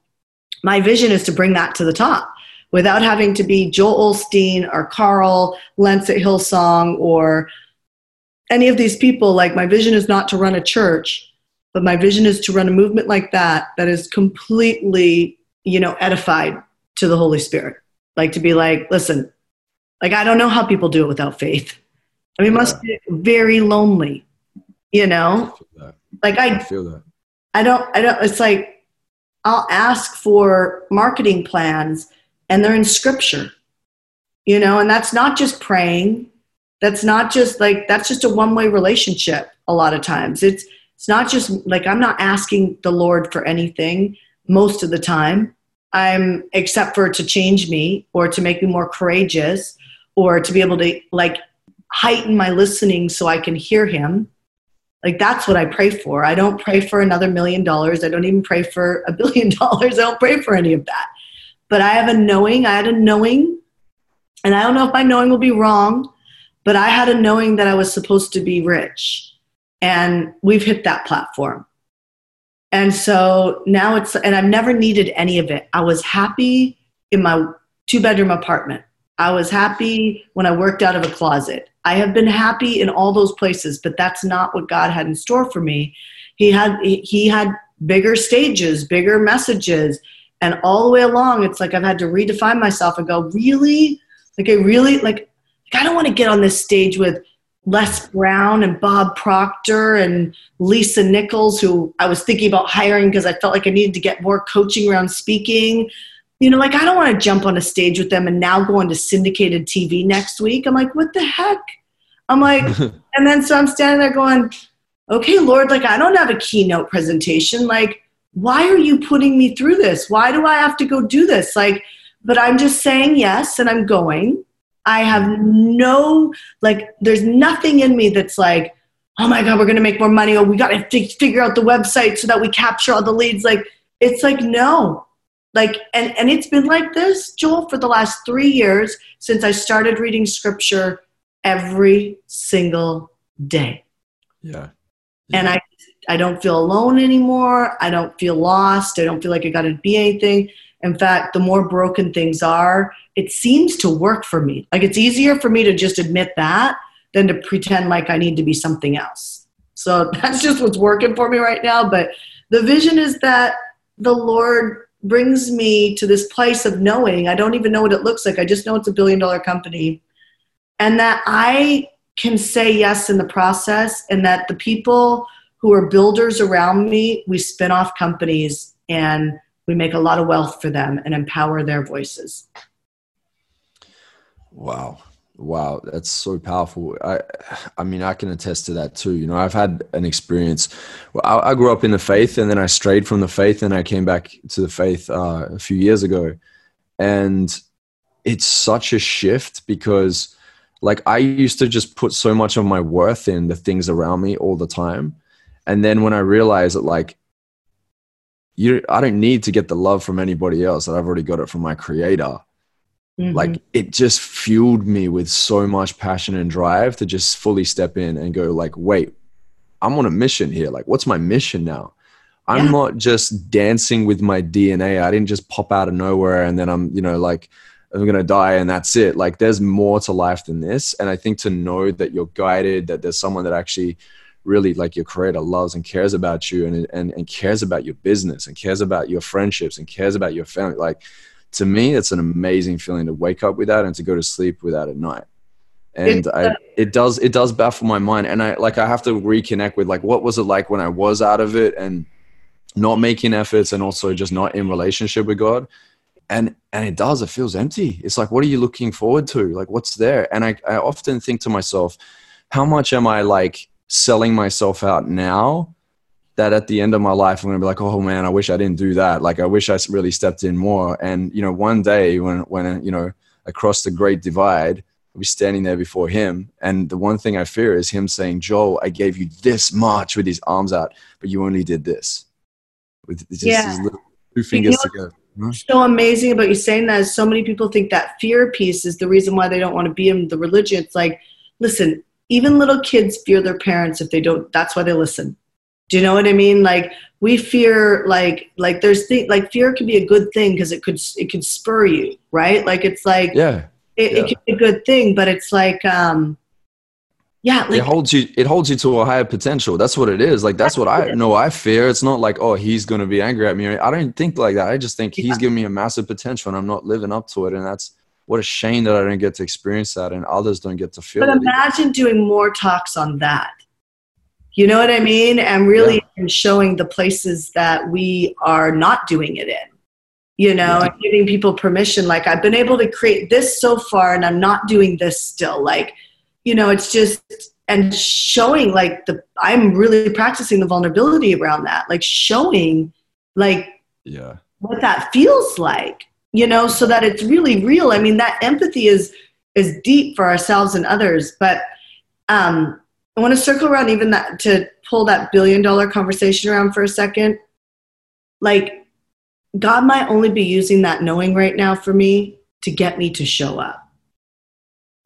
my vision is to bring that to the top without having to be Joel Osteen or Carl Lentz at Hillsong or any of these people. Like, my vision is not to run a church, but my vision is to run a movement like that that is completely, you know, edified to the Holy Spirit. Like, to be like, listen, like, I don't know how people do it without faith. I mean, yeah. must be very lonely, you know? I like, I, I feel that. I don't, I don't, it's like, I'll ask for marketing plans and they're in scripture. You know, and that's not just praying. That's not just like that's just a one-way relationship a lot of times. It's it's not just like I'm not asking the Lord for anything most of the time. I'm except for to change me or to make me more courageous or to be able to like heighten my listening so I can hear him like that's what I pray for. I don't pray for another million dollars. I don't even pray for a billion dollars. I don't pray for any of that. But I have a knowing. I had a knowing, and I don't know if my knowing will be wrong, but I had a knowing that I was supposed to be rich. And we've hit that platform. And so now it's, and I've never needed any of it. I was happy in my two bedroom apartment. I was happy when I worked out of a closet. I have been happy in all those places, but that's not what God had in store for me. He had he had bigger stages, bigger messages, and all the way along it's like I've had to redefine myself and go, "Really? Like I really like I don't want to get on this stage with Les Brown and Bob Proctor and Lisa Nichols, who I was thinking about hiring because I felt like I needed to get more coaching around speaking you know, like I don't want to jump on a stage with them and now go into syndicated TV next week. I'm like, what the heck? I'm like, and then so I'm standing there going, okay, Lord, like I don't have a keynote presentation. Like, why are you putting me through this? Why do I have to go do this? Like, but I'm just saying yes and I'm going. I have no, like, there's nothing in me that's like, oh my God, we're going to make more money. Oh, we got to f- figure out the website so that we capture all the leads. Like, it's like, no, like and and it's been like this joel for the last three years since i started reading scripture every single day yeah, yeah. and i i don't feel alone anymore i don't feel lost i don't feel like i gotta be anything in fact the more broken things are it seems to work for me like it's easier for me to just admit that than to pretend like I need to be something else. So that's just what's working for me right now. But the vision is that the Lord brings me to this place of knowing I don't even know what it looks like. I just know it's a billion dollar company. And that I can say yes in the process, and that the people who are builders around me, we spin off companies and we make a lot of wealth for them and empower their voices. Wow. Wow, that's so powerful. I, I mean, I can attest to that too. You know, I've had an experience. Well, I, I grew up in the faith, and then I strayed from the faith, and I came back to the faith uh, a few years ago, and it's such a shift because, like, I used to just put so much of my worth in the things around me all the time, and then when I realized that, like, you, I don't need to get the love from anybody else; that I've already got it from my Creator Mm-hmm. Like it just fueled me with so much passion and drive to just fully step in and go like, wait, I'm on a mission here. Like, what's my mission now? I'm yeah. not just dancing with my DNA. I didn't just pop out of nowhere and then I'm, you know, like I'm gonna die and that's it. Like there's more to life than this. And I think to know that you're guided, that there's someone that actually really like your creator loves and cares about you and, and, and cares about your business and cares about your friendships and cares about your family. Like to me, it's an amazing feeling to wake up with that and to go to sleep with that at night. And I, uh, it does, it does baffle my mind. And I like, I have to reconnect with like, what was it like when I was out of it and not making efforts and also just not in relationship with God. And, and it does, it feels empty. It's like, what are you looking forward to? Like, what's there? And I, I often think to myself, how much am I like selling myself out now that at the end of my life i'm going to be like oh man i wish i didn't do that. Like i wish i really stepped in more. And you know one day when when you know across the great divide i'll be standing there before him and the one thing i fear is him saying joel i gave you this much with his arms out but you only did this. With just yeah. his little two fingers you know, together so amazing about you saying that is so many people think that fear piece is the reason why they don't want to be in the religion. It's like listen even little kids fear their parents if they don't that's why they listen do you know what I mean? Like we fear, like like there's th- like fear can be a good thing because it could it could spur you, right? Like it's like yeah, it, yeah. it can be a good thing, but it's like um, yeah, like, it holds you it holds you to a higher potential. That's what it is. Like that's, that's what I know. I fear. It's not like oh he's gonna be angry at me. I don't think like that. I just think yeah. he's giving me a massive potential and I'm not living up to it, and that's what a shame that I don't get to experience that and others don't get to feel. But imagine doing more talks on that you know what I mean? And really yeah. showing the places that we are not doing it in, you know, yeah. and giving people permission. Like, I've been able to create this so far, and I'm not doing this still. Like, you know, it's just, and showing like the, I'm really practicing the vulnerability around that, like showing, like, yeah, what that feels like, you know, so that it's really real. I mean, that empathy is, is deep for ourselves and others, but, um, I want to circle around even that to pull that billion dollar conversation around for a second. Like, God might only be using that knowing right now for me to get me to show up.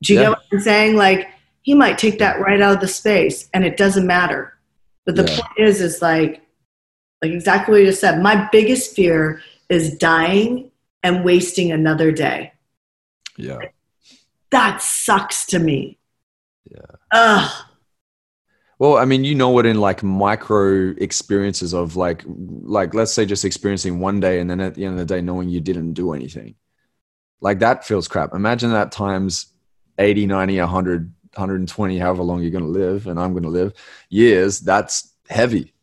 Do you yeah. get what I'm saying? Like, He might take that right out of the space and it doesn't matter. But the yeah. point is, is like, like exactly what you just said. My biggest fear is dying and wasting another day. Yeah. That sucks to me. Yeah. Ugh well, I mean, you know it in like micro experiences of like, like let's say just experiencing one day, and then at the end of the day, knowing you didn't do anything, like that feels crap. Imagine that times 80, 90, 100, 120, however long you're going to live, and I'm going to live years. That's heavy.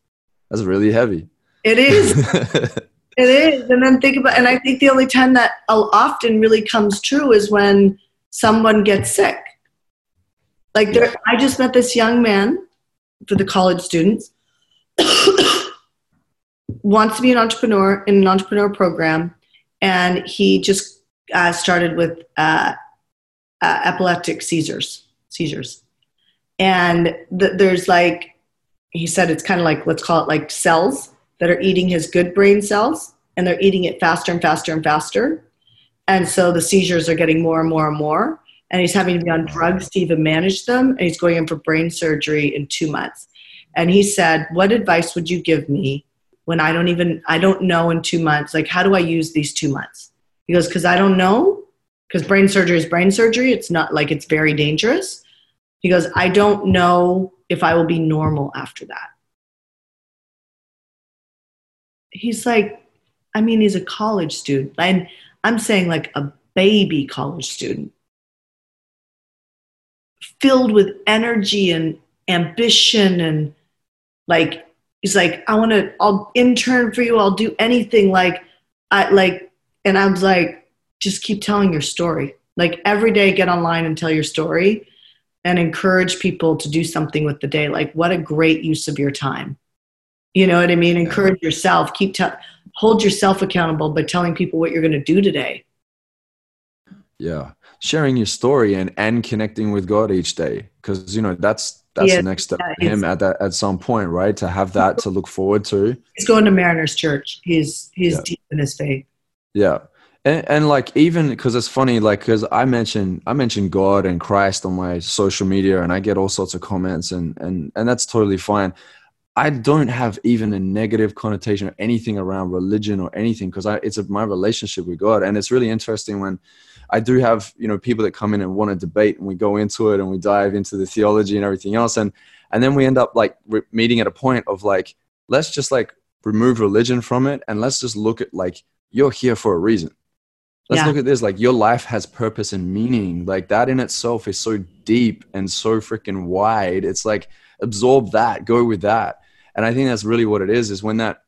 That's really heavy. It is. it is. And then think about, and I think the only time that often really comes true is when someone gets sick. Like there, I just met this young man for the college students wants to be an entrepreneur in an entrepreneur program. And he just uh, started with uh, uh, epileptic seizures seizures. And th- there's like he said it's kind of like let's call it like cells that are eating his good brain cells and they're eating it faster and faster and faster. And so the seizures are getting more and more and more and he's having to be on drugs to even manage them and he's going in for brain surgery in two months. And he said what advice would you give me when i don't even i don't know in two months? Like how do i use these two months? He goes because i don't know because brain surgery is brain surgery. It's not like it's very dangerous He goes, I don't know if I will be normal after that. He's like, I mean, he's a college student. And I'm saying like a baby college student, filled with energy and ambition and like he's like i want to i'll intern for you. I'll do anything. Like i like and i was like just keep telling your story. Like every day get online and tell your story and encourage people to do something with the day. Like what a great use of your time. You know what i mean? Encourage yourself. Keep te- hold yourself accountable by telling people what you're going to do today. Yeah sharing your story and and connecting with god each day. Because you know that's that's yeah, the next step for him at that at some point right? To have that to look forward to. He's going to mariners church. He's he's yeah. deep in his faith. Yeah. And, and like even because it's funny like because i mentioned i mentioned god and christ on my social media and i get all sorts of comments and and and that's totally fine. I don't have even a negative connotation or anything around religion or anything because it's a, my relationship with God. And it's really interesting when I do have you know people that come in and want to debate, and we go into it and we dive into the theology and everything else, and and then we end up like meeting at a point of like let's just like remove religion from it and let's just look at like you're here for a reason. Let's yeah. look at this like your life has purpose and meaning. Like that in itself is so deep and so freaking wide. It's like absorb that, go with that. And I think that's really what it is is when that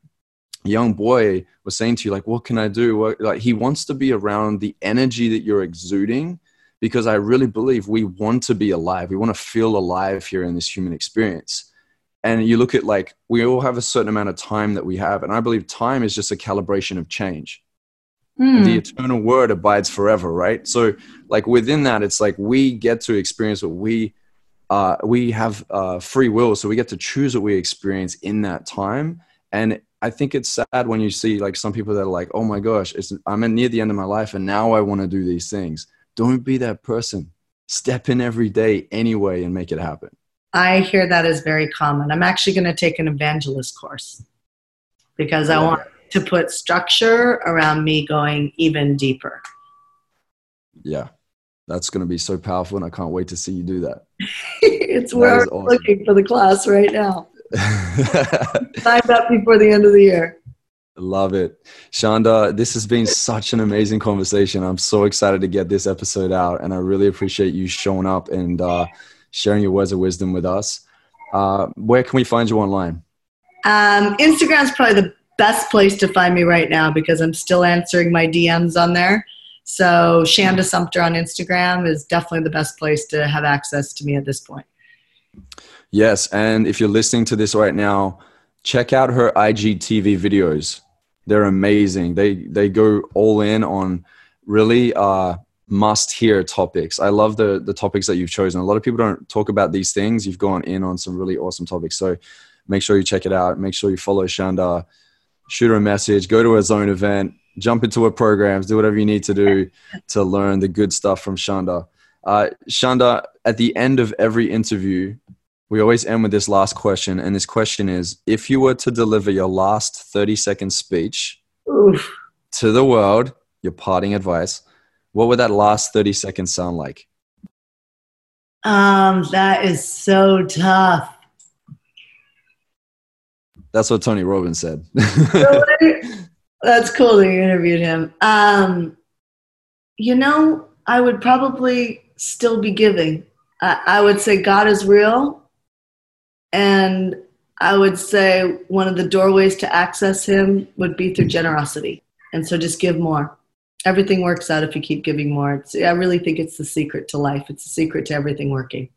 young boy was saying to you like what can i do? What, like he wants to be around the energy that you're exuding because i really believe we want to be alive. We want to feel alive here in this human experience. And you look at like we all have a certain amount of time that we have and i believe time is just a calibration of change. Mm. the eternal word abides forever right? So like within that it's like we get to experience what we uh, we have uh, free will so we get to choose what we experience in that time. And I think it's sad when you see like some people that are like, oh my gosh, I'm near the end of my life and now I want to do these things. Don't be that person. Step in every day anyway and make it happen. I hear that is very common. I'm actually going to take an evangelist course because I want to put structure around me going even deeper. Yeah, that's going to be so powerful, and I can't wait to see you do that. it's that where I'm awesome. looking for the class right now. Signed up before the end of the year. Love it. Shanda, this has been such an amazing conversation. I'm so excited to get this episode out, and I really appreciate you showing up and uh, sharing your words of wisdom with us. Uh, where can we find you online? Um, Instagram is probably the best place to find me right now because I'm still answering my DMs on there. So, Shanda Sumpter on Instagram is definitely the best place to have access to me at this point. Yes, and if you're listening to this right now, check out her IGTV videos. They're amazing. They they go all in on really uh, must hear topics. I love the the topics that you've chosen. A lot of people don't talk about these things. You've gone in on some really awesome topics. So make sure you check it out. Make sure you follow Shanda. Shoot her a message. Go to her zone event. Jump into her programs. Do whatever you need to do to learn the good stuff from Shanda. Uh, Shanda, at the end of every interview, we always end with this last question. And this question is if you were to deliver your last 30 second speech Oof. to the world, your parting advice, what would that last 30 seconds sound like? Um, that is so tough. That's what Tony Robbins said. That's cool that you interviewed him. Um, you know, I would probably still be giving. I, I would say God is real and I would say one of the doorways to access Him would be through generosity. And so just give more. Everything works out if you keep giving more. It's, I really think it's the secret to life, it's the secret to everything working.